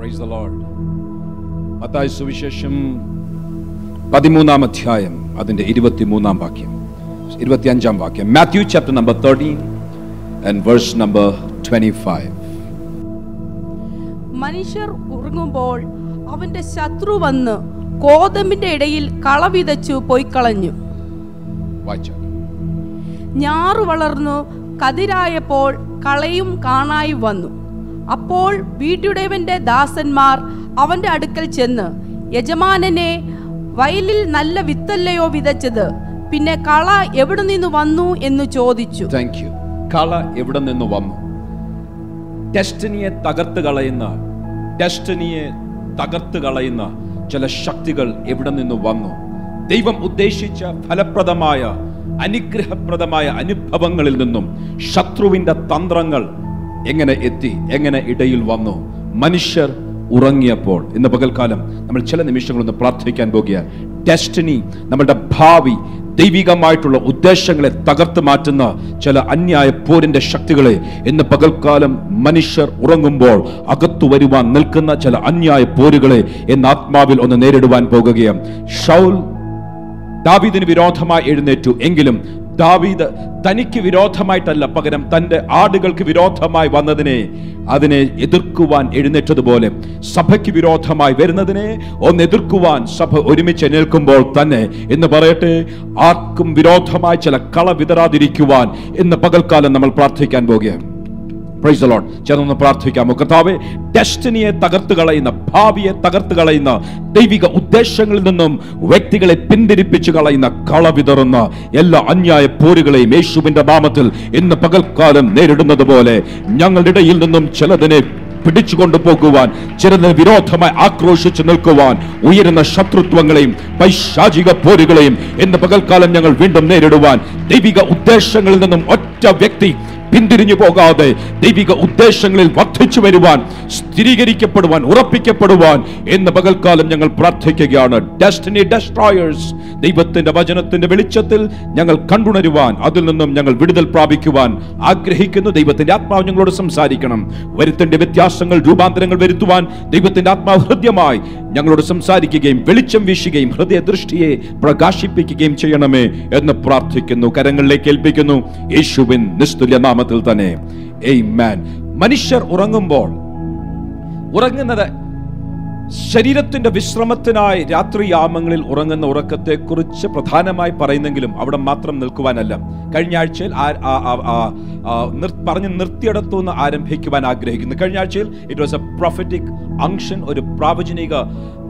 Praise the Lord. മത്തായ സുവിശേഷം പതിമൂന്നാം അധ്യായം അതിന്റെ ഇരുപത്തിമൂന്നാം വാക്യം ഇരുപത്തിയഞ്ചാം വാക്യം. Matthew chapter number thirteen and verse number twenty five മനുഷ്യർ ഉറങ്ങുമ്പോൾ അവന്റെ ശത്രു വന്ന് കോതമ്പിന്റെ ഇടയിൽ കള വിതച്ചു പോയി കളഞ്ഞു ഞാറു വളർന്നു കതിരായപ്പോൾ കളയും കാണായി വന്നു. അപ്പോൾ വീട്ടുടയവന്റെ ദാസന്മാർ അവന്റെ അടുക്കൽ ചെന്ന് യജമാനനെ വയലിൽ നല്ല വിത്തല്ലയോ വിതച്ചത്? പിന്നെ കള എവിടെ നിന്ന് വന്നു? എന്ന് ചോദിച്ചു. കള എവിടെ നിന്ന് വന്നു? ഡെസ്റ്റിനിയെ തകർത്ത് കളയുന്ന ഡെസ്റ്റിനിയെ തകർത്ത് കളയുന്ന ചില ശക്തികൾ എവിടെ നിന്ന് വന്നു? ദൈവം ഉദ്ദേശിച്ച ഫലപ്രദമായ അനുഗ്രഹപ്രദമായ അനുഭവങ്ങളിൽ നിന്നും ശത്രുവിന്റെ തന്ത്രങ്ങൾ എങ്ങനെ എത്തി എങ്ങനെ ഇടയിൽ വന്നു? മനുഷ്യർ ഉറങ്ങിയപ്പോൾ ഇന്ന് പകൽക്കാലം നമ്മൾ ചില നിമിഷങ്ങളൊന്ന് പ്രാർത്ഥിക്കാൻ പോകുക ഡെസ്റ്റിനി നമ്മളുടെ ഭാവി ദൈവികമായിട്ടുള്ള ഉദ്ദേശങ്ങളെ തകർത്ത് മാറ്റുന്ന ചില അന്യായ പോരിന്റെ ശക്തികളെ ഇന്ന് പകൽക്കാലം മനുഷ്യർ ഉറങ്ങുമ്പോൾ അകത്തു വരുവാൻ നിൽക്കുന്ന ചില അന്യായ പോരുകളെ എന്ന ആത്മാവിൽ ഒന്ന് നേരിടുവാൻ പോകുകയാണ്. ഷൗൽ ദാവീദിന് വിരോധമായി എഴുന്നേറ്റു. എങ്കിലും ദാവീദ് തനിക്ക് വിരോധമായിട്ടല്ല പകരം തന്റെ ആടുകൾക്ക് വിരോധമായി വന്നതിനെ അതിനെ എതിർക്കുവാൻ എഴുന്നേറ്റതുപോലെ സഭയ്ക്ക് വിരോധമായി വരുന്നതിനെ ഒന്ന് എതിർക്കുവാൻ സഭ ഒരുമിച്ച് നിൽക്കുമ്പോൾ തന്നെ എന്ന് പറയട്ടെ ആർക്കും വിരോധമായി ചില കള വിതരാതിരിക്കുവാൻ ഇന്ന് പകൽക്കാലം നമ്മൾ പ്രാർത്ഥിക്കാൻ പോകുകയാണ്. പ്രൈസ് ലോഡ് ചേർന്ന് പ്രാർത്ഥിക്കാമോ കർത്താവെ ഡെസ്റ്റിനിയെ തകർത്ത് കളയുന്ന ഭാവിയെ തകർത്ത് കളയുന്ന ദൈവിക ഉദ്ദേശങ്ങളിൽ നിന്നും വ്യക്തികളെ പിന്തിരിപ്പിച്ചു കളയുന്ന കള വിതറുന്ന എല്ലാ അന്യായ പോരുകളെയും യേശുവിന്റെ നാമത്തിൽ ഇന്ന് പകൽക്കാലം നേരിടുന്നത് പോലെ ഞങ്ങളുടെ ഇടയിൽ നിന്നും ചിലതിനെ പിടിച്ചു കൊണ്ടുപോകുവാൻ ചിലതിന് വിരോധമായി ആക്രോശിച്ചു നിൽക്കുവാൻ ഉയരുന്ന ശത്രുത്വങ്ങളെയും പൈശാചിക പോരുകളെയും ഇന്ന് പകൽക്കാലം ഞങ്ങൾ വീണ്ടും നേരിടുവാൻ ദൈവിക ഉദ്ദേശങ്ങളിൽ നിന്നും ഒറ്റ വ്യക്തി പിന്തിരിഞ്ഞു പോകാതെ ദൈവിക ഉദ്ദേശങ്ങളിൽ വർദ്ധിച്ചു വരുവാൻ സ്ഥിരീകരിക്കപ്പെടുവാൻ ഉറപ്പിക്കപ്പെടുവാൻ എന്ന് പകൽക്കാലം ഞങ്ങൾ പ്രാർത്ഥിക്കുകയാണ്. ഡെസ്റ്റിനി ഡെസ്ട്രോയേഴ്സ് ദൈവത്തിന്റെ വചനത്തിന്റെ വെളിച്ചത്തിൽ ഞങ്ങൾ കണ്ടുണരുവാൻ അതിൽ നിന്നും ഞങ്ങൾ വിടുതൽ പ്രാപിക്കുവാൻ ആഗ്രഹിക്കുന്നു. ദൈവത്തിന്റെ ആത്മാവ് ഞങ്ങളോട് സംസാരിക്കണം. വരുത്തേണ്ട വ്യത്യാസങ്ങൾ രൂപാന്തരങ്ങൾ വരുത്തുവാൻ ദൈവത്തിന്റെ ആത്മാവ് ഹൃദ്യമായി ഞങ്ങളോട് സംസാരിക്കുകയും വെളിച്ചം വീശുകയും ഹൃദയ ദൃഷ്ടിയെ പ്രകാശിപ്പിക്കുകയും ചെയ്യണമേ എന്ന് പ്രാർത്ഥിക്കുന്നു. കരങ്ങളിലേക്ക് ഏൽപ്പിക്കുന്നു. യേശുവിൻ നിസ്തുല്യ നാമത്തിൽ തന്നെ. Amen. മനുഷ്യർ ഉറങ്ങുമ്പോൾ ഉറങ്ങുന്നത് ശരീരത്തിന്റെ വിശ്രമത്തിനായി രാത്രിയാമങ്ങളിൽ ഉറങ്ങുന്ന ഉറക്കത്തെക്കുറിച്ച് പ്രധാനമായി പറയുന്നെങ്കിലും അവിടെ മാത്രം നിൽക്കുവാനല്ല. കഴിഞ്ഞ ആഴ്ചയിൽ ആ- നിർത്തിയിടത്തു നിന്ന് പറഞ്ഞ് ആരംഭിക്കുവാൻ ആഗ്രഹിക്കുന്നു. കഴിഞ്ഞ ആഴ്ചയിൽ it was a prophetic unction ഒരു പ്രാവചനിക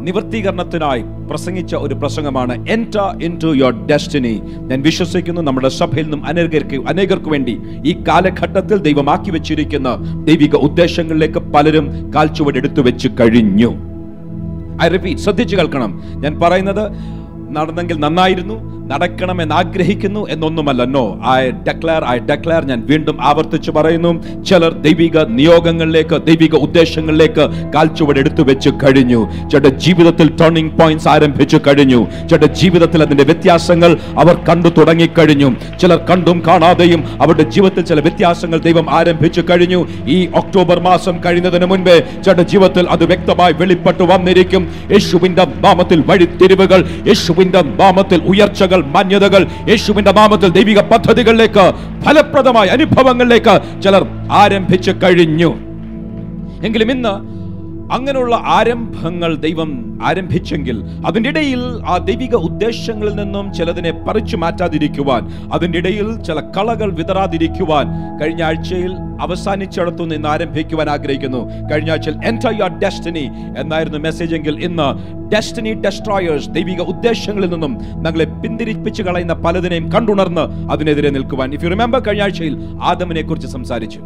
നിവർത്തീകരണത്തിനായി പ്രസംഗിച്ച ഒരു പ്രസംഗമാണ് enter into your destiny ഞാൻ വിശ്വസിക്കുന്നു നമ്മുടെ സഭയിൽ നിന്നും അനേകർക്ക് അനേകർക്ക് വേണ്ടി ഈ കാലഘട്ടത്തിൽ ദൈവമാക്കി വെച്ചിരിക്കുന്ന ദൈവിക ഉദ്ദേശങ്ങളിലേക്ക് പലരും കാൽച്ചുവടെടുത്തു വെച്ച് കഴിഞ്ഞു. ഐ റിപ്പീറ്റ് ശ്രദ്ധിച്ചു കേൾക്കണം. ഞാൻ പറയുന്നത് നടന്നെങ്കിൽ നന്നായിരുന്നു നടക്കണമെന്ന് ആഗ്രഹിക്കുന്നു എന്നൊന്നുമല്ല no I declare I declare ഞാൻ വീണ്ടും ആവർത്തിച്ചു പറയുന്നു. ചിലർ ദൈവിക നിയോഗങ്ങളിലേക്ക് ദൈവിക ഉദ്ദേശങ്ങളിലേക്ക് കാൽച്ചുവട് എടുത്തു വെച്ച് കഴിഞ്ഞു. ചേട്ട ജീവിതത്തിൽ ടേണിംഗ് പോയിന്റ്സ് ആരംഭിച്ചു കഴിഞ്ഞു. ചേട്ട ജീവിതത്തിൽ അതിന്റെ വ്യത്യാസങ്ങൾ അവർ കണ്ടു തുടങ്ങിക്കഴിഞ്ഞു. ചിലർ കണ്ടും കാണാതെയും അവരുടെ ജീവിതത്തിൽ ചില വ്യത്യാസങ്ങൾ ദൈവം ആരംഭിച്ചു കഴിഞ്ഞു. ഈ ഒക്ടോബർ മാസം കഴിയുന്നതിന് മുൻപേ ചേട്ട ജീവിതത്തിൽ അത് വ്യക്തമായി വെളിപ്പെട്ടു വന്നിരിക്കും. യേശുവിന്റെ നാമത്തിൽ വഴിത്തിരിവുകൾ യേശുവിന്റെ നാമത്തിൽ ഉയർച്ചകൾ മാന്യതകൾ യേശുവിന്റെ നാമത്തിൽ ദൈവിക പദ്ധതികളിലേക്ക് ഫലപ്രദമായ അനുഭവങ്ങളിലേക്ക് ചിലർ ആരംഭിച്ചു കഴിഞ്ഞു. എങ്കിലും ഇന്ന് അങ്ങനെയുള്ള ആരംഭങ്ങൾ ദൈവം ആരംഭിച്ചെങ്കിൽ അതിന്റെ ഇടയിൽ ആ ദൈവിക ഉദ്ദേശങ്ങളിൽ നിന്നും ചിലതിനെ പറിച്ചു മാറ്റാതിരിക്കുവാൻ അതിന്റെ ഇടയിൽ ചില കളകൾ വിതറാതിരിക്കുവാൻ കഴിഞ്ഞ ആഴ്ചയിൽ അവസാനിച്ചിടത്തു നിന്ന് ആരംഭിക്കുവാൻ ആഗ്രഹിക്കുന്നു. കഴിഞ്ഞ ആഴ്ചയിൽ എന്റർ യുവർ ഡെസ്റ്റിനി എന്നായിരുന്നു മെസ്സേജ് എങ്കിൽ ഇന്ന് ഡെസ്റ്റിനി ഡെസ്ട്രോയേഴ്സ് ദൈവിക ഉദ്ദേശങ്ങളിൽ നിന്നും ഞങ്ങളെ പിന്തിരിപ്പിച്ച് കളയുന്ന പലതിനെയും കണ്ടുണർന്ന് അതിനെതിരെ നിൽക്കുവാൻ. ഇഫ് യു റിമെമ്പർ കഴിഞ്ഞ ആഴ്ചയിൽ ആദമിനെ കുറിച്ച് സംസാരിച്ചു.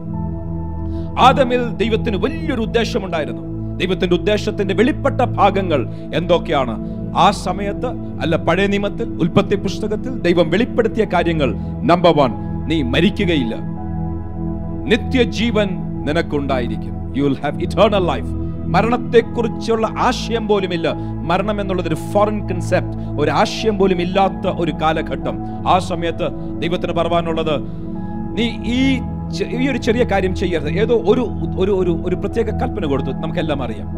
ആദമിൽ ദൈവത്തിന് വലിയൊരു ഉദ്ദേശമുണ്ടായിരുന്നു. ദൈവത്തിന്റെ ഉദ്ദേശത്തിന്റെ വെളിപ്പെട്ട ഭാഗങ്ങൾ എന്തൊക്കെയാണ്? ആ സമയത്ത് അല്ല പഴയ നിയമത്തിൽ ഉൽപ്പത്തി പുസ്തകത്തിൽ ദൈവം വെളിപ്പെടുത്തിയ കാര്യങ്ങൾ നമ്പർ വൺ നീ മരിക്കുകയില്ല. നിത്യജീവൻ നിനക്കുണ്ടായിരിക്കും. You will have eternal life മരണത്തെക്കുറിച്ചുള്ള ആശയം പോലുമില്ല. മരണം എന്നുള്ളത് ഒരു ഫോറിൻ കൺസെപ്റ്റ് ഒരു ആശയം പോലും ഇല്ലാത്ത ഒരു കാലഘട്ടം. ആ സമയത്ത് ദൈവത്തിന് പറവാനുള്ളത് നീ ഈ ഈ ഒരു ചെറിയ കാര്യം ചെയ്യരുത്. ഏതോ ഒരു ഒരു ഒരു ഒരു പ്രത്യേക കൽപ്പന കൊടുത്തു നമുക്കെല്ലാം അറിയാം.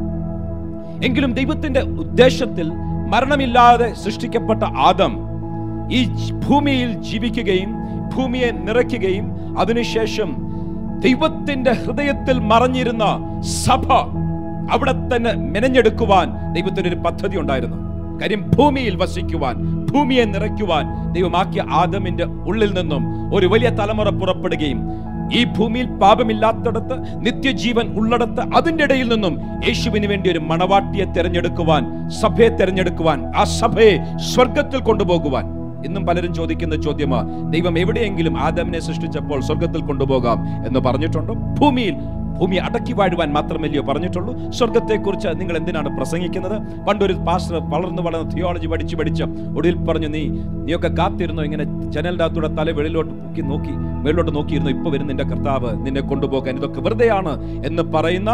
എങ്കിലും ദൈവത്തിന്റെ ഉദ്ദേശത്തിൽ മരണമില്ലാതെ സൃഷ്ടിക്കപ്പെട്ട ആദം ഈ ഭൂമിയിൽ ജീവിക്കുകയും ഭൂമിയെ നിറയ്ക്കുകയും അതിനുശേഷം ദൈവത്തിന്റെ ഹൃദയത്തിൽ മറഞ്ഞിരുന്ന സഭ അവിടെ തന്നെ മെനഞ്ഞെടുക്കുവാൻ ദൈവത്തിന് ഒരു പദ്ധതി ഉണ്ടായിരുന്നു. കാര്യം ഭൂമിയിൽ വസിക്കുവാൻ ഭൂമിയെ നിറയ്ക്കുവാൻ ദൈവമാക്കിയ ആദമിന്റെ ഉള്ളിൽ നിന്നും ഒരു വലിയ തലമുറ പുറപ്പെടുകയും ഈ ഭൂമിയിൽ പാപമില്ലാത്തടത്ത് നിത്യജീവൻ ഉള്ളിടത്ത് അതിന്റെ ഇടയിൽ നിന്നും യേശുവിന് വേണ്ടി ഒരു മണവാട്ടിയെ തെരഞ്ഞെടുക്കുവാൻ സഭയെ തെരഞ്ഞെടുക്കുവാൻ ആ സഭയെ സ്വർഗത്തിൽ കൊണ്ടുപോകുവാൻ. ഇന്നും പലരും ചോദിക്കുന്ന ചോദ്യമാ ദൈവം എവിടെയെങ്കിലും ആദമിനെ സൃഷ്ടിച്ചപ്പോൾ സ്വർഗത്തിൽ കൊണ്ടുപോകാം എന്ന് പറഞ്ഞിട്ടുണ്ടോ? ഭൂമിയിൽ ഭൂമി അടക്കി വാഴുവാൻ മാത്രമല്ലയോ പറഞ്ഞിട്ടുള്ളൂ. സ്വർഗത്തെക്കുറിച്ച് നിങ്ങൾ എന്തിനാണ് പ്രസംഗിക്കുന്നത്? പണ്ടൊരു പാസ്റ്റർ വളർന്നു വളർന്ന് തിയോളജി പഠിച്ച് പഠിച്ച് ഒടുവിൽ പറഞ്ഞു നീ നീയൊക്കെ കാത്തിരുന്നു? ഇങ്ങനെ ജനലിന്റെ അകത്തൂടെ തല വെളിയിലോട്ട് പൊക്കി നോക്കി മേളിലോട്ട് നോക്കിയിരുന്നു? ഇപ്പൊ വരുന്ന നിന്റെ കർത്താവ്. നിന്നെ കൊണ്ടുപോകാൻ ഇതൊക്കെ വെറുതെയാണ് എന്ന് പറയുന്ന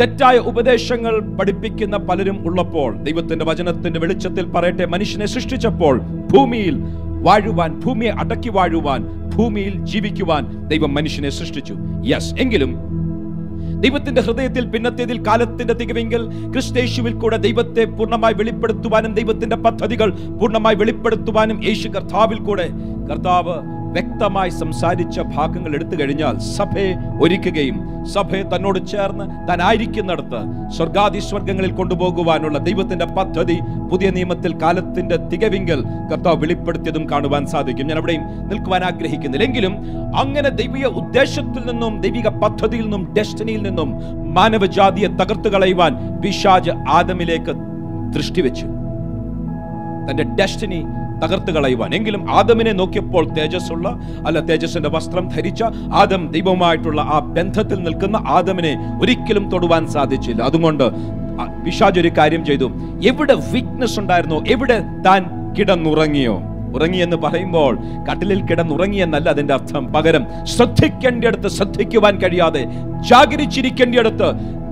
തെറ്റായ ഉപദേശങ്ങൾ പഠിപ്പിക്കുന്ന പലരും ഉള്ളപ്പോൾ ദൈവത്തിന്റെ വചനത്തിന്റെ വെളിച്ചത്തിൽ പറയട്ടെ മനുഷ്യനെ സൃഷ്ടിച്ചപ്പോൾ ഭൂമിയിൽ വാഴുവാൻ ഭൂമിയെ അടക്കി വാഴുവാൻ ഭൂമിയിൽ ജീവിക്കുവാൻ ദൈവം മനുഷ്യനെ സൃഷ്ടിച്ചു. യെസ് എങ്കിലും ദൈവത്തിന്റെ ഹൃദയത്തിൽ പിന്നത്തേതിൽ കാലത്തിന്റെ തികവെങ്കിൽ ക്രിസ്തേശുവിൽ കൂടെ ദൈവത്തെ പൂർണമായി വെളിപ്പെടുത്തുവാനും ദൈവത്തിന്റെ പദ്ധതികൾ പൂർണമായി വെളിപ്പെടുത്തുവാനും യേശു കർത്താവിൽ കൂടെ കർത്താവ് വ്യക്തമായി സംസാരിച്ച ഭാഗങ്ങൾ എടുത്തു കഴിഞ്ഞാൽ സഭയെ ഒരുക്കുകയും സഭയെ തന്നോട് ചേർന്ന് താൻ ആയിരിക്കുന്നിടത്ത് സ്വർഗാദി സ്വർഗങ്ങളിൽ കൊണ്ടുപോകുവാനുള്ള ദൈവത്തിന്റെ പദ്ധതി പുതിയ നിയമത്തിൽ കാലത്തിന്റെ തികവിങ്കൽ കർത്താവ് വെളിപ്പെടുത്തിയതും കാണുവാൻ സാധിക്കും. ഞാൻ അവിടെയും നിൽക്കുവാൻ ആഗ്രഹിക്കുന്നില്ലെങ്കിലും അങ്ങനെ ദൈവിക ഉദ്ദേശത്തിൽ നിന്നും ദൈവിക പദ്ധതിയിൽ നിന്നും ഡെസ്റ്റിനിയിൽ നിന്നും മാനവജാതിയെ തകർത്തു കളയുവാൻ പിശാജ് ആദമിലേക്ക് ദൃഷ്ടിവെച്ചു. തന്റെ ഡെസ്റ്റിനി തകർത്ത് കളയുവാൻ. എങ്കിലും ആദമിനെ നോക്കിയപ്പോൾ തേജസ്സുള്ള അല്ല തേജസ്സിന്റെ വസ്ത്രം ധരിച്ച ആദം ദൈവമായിട്ടുള്ള ആ ബന്ധത്തിൽ നിൽക്കുന്ന ആദമിനെ ഒരിക്കലും തൊടുവാൻ സാധിച്ചില്ല. അതുകൊണ്ട് പിശാജ് ഒരു കാര്യം ചെയ്തു. എവിടെ വീക്ക്നെസ് ഉണ്ടായിരുന്നോ എവിടെ താൻ കിടന്നുറങ്ങിയോ? ഉറങ്ങി എന്ന് പറയുമ്പോൾ കട്ടിലിൽ കിടന്നുറങ്ങിയെന്നല്ല അതിന്റെ അർത്ഥം. പകരം ശ്രദ്ധിക്കേണ്ടിടത്ത് ശ്രദ്ധിക്കുവാൻ കഴിയാതെ ജാഗരിച്ചിരിക്കേണ്ടിടത്ത്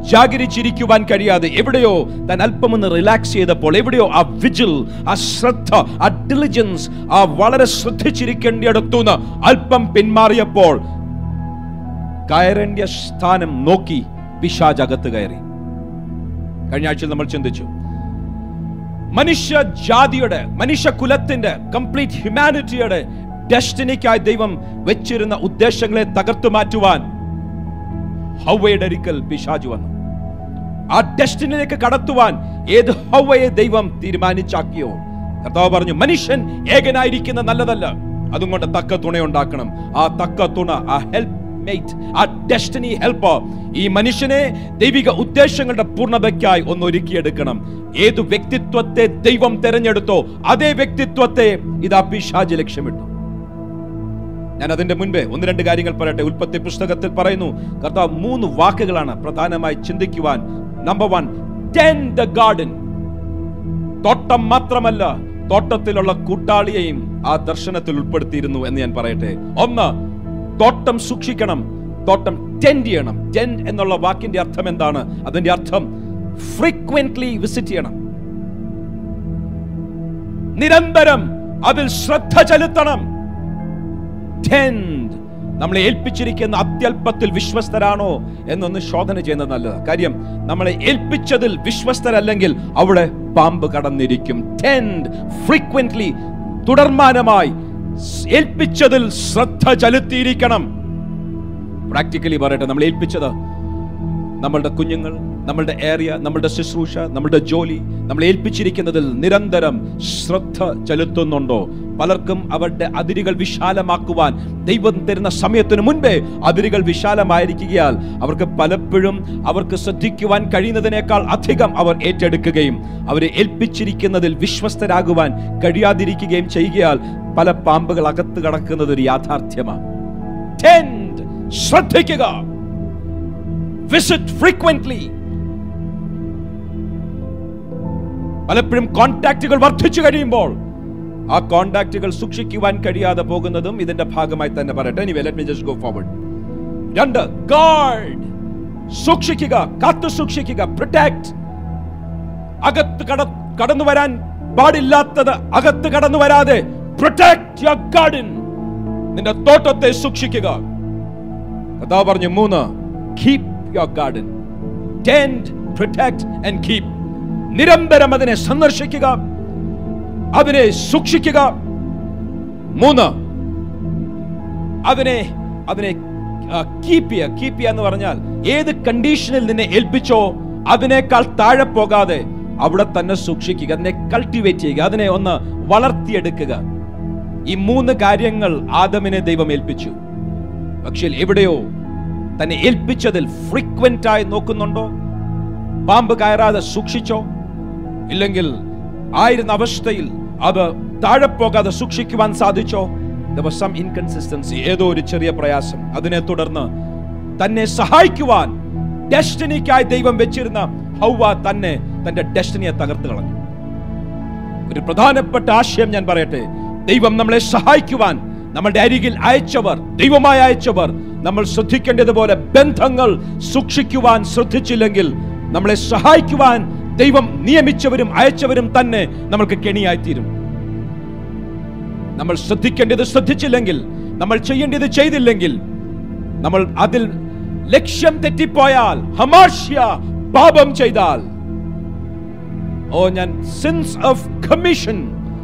ജാഗരിച്ചിരിക്കുവാൻ കഴിയാതെ എവിടെയോ താൻ അല്പമൊന്ന് റിലാക്സ് ചെയ്തപ്പോൾ എവിടെയോ ആ വിജിൽ ആ ശ്രദ്ധ ആ ഡിലിജൻസ് ആ വളരെ ശ്രദ്ധിച്ചിരിക്കേണ്ടിടത്തുനിന്ന് അല്പം പിന്മാറിയപ്പോൾ കയറേണ്ട സ്ഥാനം നോക്കി പിശാജ് അകത്ത് കയറി. കഴിഞ്ഞ ആഴ്ചയിൽ നമ്മൾ ചിന്തിച്ചു. മനുഷ്യ ജാതിയുടെ മനുഷ്യ കുലത്തിന്റെ കംപ്ലീറ്റ് ഹ്യൂമാനിറ്റിയുടെ ഡെസ്റ്റിനിക്കായി ദൈവം വെച്ചിരുന്ന ഉദ്ദേശങ്ങളെ തകർത്തു മാറ്റുവാൻ ഹൗവയുടെ അരിക്കൽ പിശാജ് വന്നു. ആ ഡെസ്റ്റിനിലേക്ക് കടത്തുവാൻ ഏത് ഹൗവയെ ദൈവം തീരുമാനിച്ചാക്കിയോ? കർത്താവ് പറഞ്ഞു മനുഷ്യൻ ഏകനായിരിക്കുന്ന നല്ലതല്ല. അതുകൊണ്ട് തക്ക തുണ ഉണ്ടാക്കണം. ആ തക്ക തുണ ആ ഹെൽപ്പ് ആ ഡെസ്റ്റിനി ഹെൽപ്പർ ഈ മനുഷ്യനെ ദൈവിക ഉദ്ദേശങ്ങളുടെ പൂർണതയ്ക്കായി ഒന്ന് ഒരുക്കിയെടുക്കണം. ഏതു വ്യക്തിത്വത്തെ ദൈവം തെരഞ്ഞെടുത്തോ അതേ വ്യക്തിത്വത്തെ ഇതാ പിശാജ് ലക്ഷ്യമിട്ടു. ഞാൻ അതിന്റെ മുൻപേ ഒന്ന് രണ്ട് കാര്യങ്ങൾ പറയട്ടെ. ഉൽപ്പത്തി പുസ്തകത്തിൽ പറയുന്നു കർത്താവ് മൂന്ന് വാക്കുകളാണ് പ്രധാനമായി ചിന്തിക്കുവാൻ number one tend the garden തോട്ടം മാത്രമല്ല തോട്ടത്തിലുള്ള കൂട്ടാളിയെയും ആ ദർശനത്തിൽ ഉൾപ്പെടുത്തിയിരുന്നു എന്ന് ഞാൻ പറയട്ടെ. ഒന്ന് തോട്ടം സൂക്ഷിക്കണം തോട്ടം ടെൻഡ് ചെയ്യണം. ടെൻഡ് എന്നുള്ള വാക്കിന്റെ അർത്ഥം എന്താണ്? അതിന്റെ അർത്ഥം ഫ്രീക്വന്റ്ലി വിസിറ്റ് ചെയ്യണം. നിരന്തരം അതിൽ ശ്രദ്ധ ചെലുത്തണം. ടെൻഡ് നമ്മളെ ഏൽപ്പിച്ചിരിക്കുന്ന അത്യല്പത്തിൽ വിശ്വസ്തരാണോ എന്നൊന്ന് ശോധന ചെയ്യുന്നത് നല്ലത്. കാര്യം നമ്മളെ ഏൽപ്പിച്ചതിൽ വിശ്വസ്തരല്ലെങ്കിൽ അവിടെ പാമ്പ് കടന്നിരിക്കും. ടെൻഡ് ഫ്രീക്വന്റ്ലി തുടർമാനമായി ഏൽപ്പിച്ചതിൽ ശ്രദ്ധ ചെലുത്തിയിരിക്കണം. പ്രാക്ടിക്കലി പറയട്ടെ നമ്മൾ ഏൽപ്പിച്ചത് നമ്മളുടെ കുഞ്ഞുങ്ങൾ നമ്മളുടെ ഏരിയ നമ്മളുടെ ശുശ്രൂഷ നമ്മളുടെ ജോലി നമ്മൾ ഏൽപ്പിച്ചിരിക്കുന്നതിൽ നിരന്തരം ശ്രദ്ധ ചെലുത്തുന്നുണ്ടോ? പലർക്കും അവരുടെ അതിരുകൾ വിശാലമാക്കുവാൻ ദൈവം തരുന്ന സമയത്തിന് മുൻപേ അതിരുകൾ വിശാലമായിരിക്കുകയാൽ അവർക്ക് പലപ്പോഴും അവർക്ക് ശ്രദ്ധിക്കുവാൻ കഴിയുന്നതിനേക്കാൾ അധികം അവർ ഏറ്റെടുക്കുകയും അവരെ ഏൽപ്പിച്ചിരിക്കുന്നതിൽ വിശ്വസ്തരാകുവാൻ കഴിയാതിരിക്കുകയും ചെയ്യുകയാൽ പല പാമ്പുകൾ അകത്ത് കടക്കുന്നത് ഒരു യാഥാർത്ഥ്യമാണ്. ശ്രദ്ധിക്കുക. വിസിറ്റ് ഫ്രീക്വന്റ്ലി പലപ്പോഴും കോണ്ടാക്റ്റുകൾ വർദ്ധിച്ചു കഴിയുമ്പോൾ ആ കോണ്ടാക്റ്റുകൾ സൂക്ഷിക്കുവാൻ കഴിയാതെ പോകുന്നതും ഇതിന്റെ ഭാഗമായി തന്നെ പറയട്ടെ. Anyway let me just go forward. രണ്ട് ഗാർഡ് സൂക്ഷിക്കുക കാത്തു സൂക്ഷിക്കുക പ്രൊട്ടക്ട് അകത്ത് കട കടന്നു വരാൻ പാടില്ലാത്തത് അകത്ത് കടന്നു വരാതെ പ്രൊട്ടക്ട് യുവർ ഗാർഡൻ നിന്റെ തോട്ടത്തെ സൂക്ഷിക്കുക. കഥാ പറഞ്ഞു മൂന്ന് keep your garden tend protect and keep നിരന്തരം അതിനെ സന്ദർശിക്കുക. അതിനെ സൂക്ഷിക്കുക. മൂന്ന് അതിനെ അതിനെ കീപ്പ് ചെയ്യുക. കീപ്പ് ചെയ്യുക എന്ന് പറഞ്ഞാൽ ഏത് കണ്ടീഷനിൽ നിന്നെ ഏൽപ്പിച്ചോ അതിനേക്കാൾ താഴെ പോകാതെ അവിടെ തന്നെ സൂക്ഷിക്കുക. അതിനെ കൾട്ടിവേറ്റ് ചെയ്യുക. അതിനെ ഒന്ന് വളർത്തിയെടുക്കുക. ഈ മൂന്ന് കാര്യങ്ങൾ ആദമിനെ ദൈവം ഏൽപ്പിച്ചു. പക്ഷേ എവിടെയോ തന്നെ ഏൽപ്പിച്ചതിൽ ഫ്രീക്വന്റ് ആയി നോക്കുന്നുണ്ടോ? പാമ്പ് കയറാതെ സൂക്ഷിച്ചോ? ഇല്ലെങ്കിൽ ആയിരുന്ന അവസ്ഥയിൽ അത് താഴെ പോകാതെ സൂക്ഷിക്കുവാൻ സാധിച്ചോ? സം ഇൻകൺസിസ്റ്റൻസി ഏതോ ഒരു ചെറിയ പ്രയാസം. അതിനെ തുടർന്ന് തന്നെ സഹായിക്കുവാൻ ഡെസ്റ്റിനിക്കായി ദൈവം വെച്ചിരുന്ന ഹൗവ തന്നെ തന്റെ ഡെസ്റ്റിനിയെ തകർത്ത് കളഞ്ഞു. ഒരു പ്രധാനപ്പെട്ട ആശയം ഞാൻ പറയട്ടെ. ദൈവം നമ്മളെ സഹായിക്കുവാൻ നമ്മളുടെ അരികിൽ അയച്ചവർ ദൈവമായി അയച്ചവർ നമ്മൾ ശ്രദ്ധിക്കേണ്ടതുപോലെ ബന്ധങ്ങൾ സൂക്ഷിക്കുവാൻ ശ്രദ്ധിച്ചില്ലെങ്കിൽ നമ്മളെ സഹായിക്കുവാൻ ദൈവം നിയമിച്ചവരും അയച്ചവരും തന്നെ നമ്മൾക്ക് കെണിയായിത്തീരും. നമ്മൾ ശ്രദ്ധിക്കേണ്ടത് ശ്രദ്ധിച്ചില്ലെങ്കിൽ നമ്മൾ ചെയ്യേണ്ടത് ചെയ്തില്ലെങ്കിൽ നമ്മൾ അതിൽ ലക്ഷ്യം തെറ്റിപ്പോയാൽ ഹമാഷ്യ പാപം ചെയ്താൽ. ഓ ഞാൻ സിൻസ് ഓഫ് കമ്മീഷൻ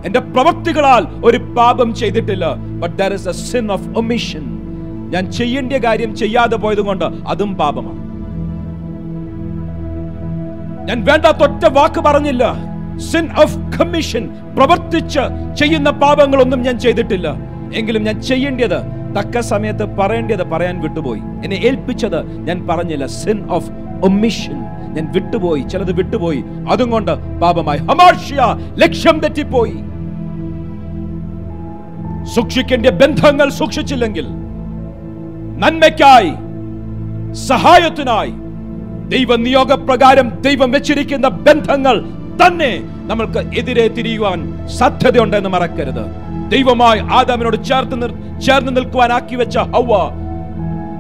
എന്റെ പ്രവൃത്തികളാൽ ഒരു പാപം ചെയ്തിട്ടില്ല but there is a sin of omission ഞാൻ ചെയ്യേണ്ട കാര്യം ചെയ്യാതെ പോയത് കൊണ്ട് അതും പാപമാണ്. ഞാൻ വേണ്ടാത്ത ഒറ്റ വാക്ക് പറഞ്ഞില്ല. സിൻ ഓഫ് കമ്മീഷൻ പ്രവർത്തിച്ച് ചെയ്യുന്ന പാപങ്ങളൊന്നും ഞാൻ ചെയ്തിട്ടില്ല. എങ്കിലും ഞാൻ ചെയ്യേണ്ടത് തക്ക സമയത്ത് പറയേണ്ടത് പറയാൻ വിട്ടുപോയി. എന്നെ ഏൽപ്പിച്ചത് ഞാൻ പറഞ്ഞില്ല സിൻ ഓഫ് ഒമിഷൻ ഞാൻ വിട്ടുപോയി ചിലത് വിട്ടുപോയി. അതും കൊണ്ട് പാപമായി. ഹമാർഷ്യ ലക്ഷ്യം തെറ്റിപ്പോയി. സൂക്ഷിക്കേണ്ട ബന്ധങ്ങൾ സൂക്ഷിച്ചില്ലെങ്കിൽ നന്മയ്ക്കായി സഹായത്തിനായി ദൈവ നിയോഗപ്രകാരം ദൈവം വെച്ചിരിക്കുന്ന ബന്ധങ്ങൾ തന്നെ നമ്മൾക്ക് എതിരെ തിരിയുവാൻ സാധ്യതയുണ്ടെന്ന് മറക്കരുത്. ദൈവമായി ആദാമിനോട് ചേർത്ത് ചേർന്ന് നിൽക്കുവാൻ ആക്കി വെച്ച ഹൗവ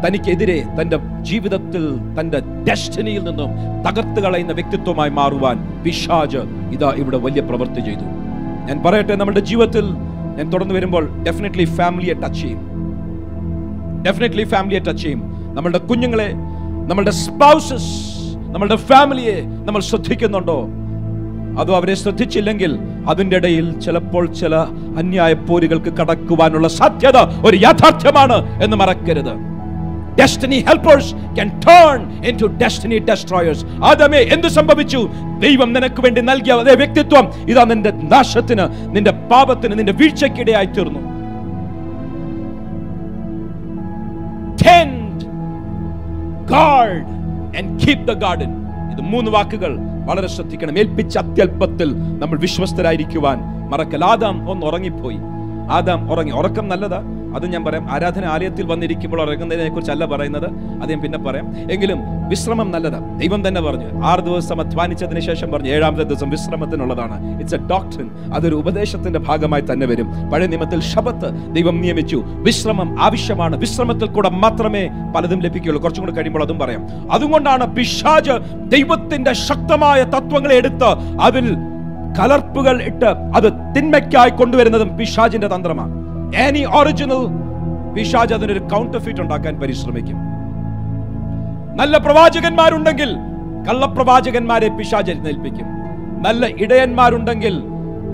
തനിക്കെതിരെ തന്റെ ജീവിതത്തിൽ തന്റെ ഡെസ്റ്റിനിയിൽ നിന്നും തകർത്ത് കളയുന്ന വ്യക്തിത്വമായി മാറുവാൻ പിശാജ് ഇതാ ഇവിടെ വലിയ പ്രവൃത്തി ചെയ്തു. ഞാൻ പറയട്ടെ നമ്മുടെ ജീവിതത്തിൽ ഞാൻ തുടർന്ന് വരുമ്പോൾ ഡെഫിനറ്റ്ലി ഫാമിലിയെ ടച്ച് ചെയ്യും. ഡെഫിനറ്റ്ലി ഫാമിലിയെ ടച്ച് ചെയ്യും. നമ്മളുടെ കുഞ്ഞുങ്ങളെ നമ്മളുടെ സ്പൗസസ് നമ്മളുടെ ഫാമിലിയെ നമ്മൾ ശ്രദ്ധിക്കുന്നുണ്ടോ? അതോ അവരെ ശ്രദ്ധിച്ചില്ലെങ്കിൽ അതിന്റെ ഇടയിൽ ചിലപ്പോൾ ചില അന്യായ പോരുകൾക്ക് കടക്കുവാനുള്ള സാധ്യത ഒരു യാഥാർത്ഥ്യമാണ് എന്ന് മറക്കരുത്. Destiny helpers can turn into destiny destroyers ആദമേ എന്ത് സംഭവിച്ചു? ദൈവം നിനക്ക് വേണ്ടി നൽകിയ അതേ വ്യക്തിത്വം ഇതാ നിന്റെ നാശത്തിന് നിന്റെ പാപത്തിന് നിന്റെ വീഴ്ചയ്ക്കിടയായി തീർന്നു. Guard and keep the garden. ഇത് മൂന്ന് വാക്കുകൾ വളരെ ശ്രദ്ധിക്കണം. ഏൽപ്പിച്ച അത്യല്പത്തിൽ നമ്മൾ വിശ്വസ്തരായിരിക്കുവാൻ മറക്കൽ. ആദാം ഒന്ന് ഉറങ്ങിപ്പോയി. ആദാം ഉറങ്ങി. ഉറക്കം നല്ലതാ. അത് ഞാൻ പറയാം. ആരാധനാലയത്തിൽ വന്നിരിക്കുമ്പോൾ ഇറങ്ങുന്നതിനെ കുറിച്ചല്ല പറയുന്നത്. അത് ഞാൻ പിന്നെ പറയാം. എങ്കിലും വിശ്രമം നല്ലതാ. ദൈവം തന്നെ പറഞ്ഞു. ആറ് ദിവസം അധ്വാനിച്ചതിന് ശേഷം പറഞ്ഞു ഏഴാമത്തെ ദിവസം വിശ്രമത്തിനുള്ളതാണ്. ഇറ്റ്സ് എ ഡോക്ടറിൻ അതൊരു ഉപദേശത്തിന്റെ ഭാഗമായി തന്നെ വരും. പഴയ നിയമത്തിൽ ശബത്ത് ദൈവം നിയമിച്ചു. വിശ്രമം ആവശ്യമാണ്. വിശ്രമത്തിൽ കൂടെ മാത്രമേ പലതും ലഭിക്കുകയുള്ളൂ. കുറച്ചും കൂടെ കഴിയുമ്പോൾ അതും പറയാം. അതുകൊണ്ടാണ് പിശാജ് ദൈവത്തിന്റെ ശക്തമായ തത്വങ്ങളെ എടുത്ത് അതിൽ കലർപ്പുകൾ ഇട്ട് അത് തിന്മയ്ക്കായി കൊണ്ടുവരുന്നതും പിശാജിന്റെ തന്ത്രമാണ് എനി ഒറിജിനൽ പിശാജ് അതിനൊരു കൗണ്ടർ ഫിറ്റ് ഉണ്ടാക്കാൻ പരിശ്രമിക്കും. നല്ല പ്രവാചകന്മാരുണ്ടെങ്കിൽ കള്ളപ്രവാചകന്മാരെ പിശാജ് എഴുന്നേൽപ്പിക്കും. നല്ല ഇടയന്മാരുണ്ടെങ്കിൽ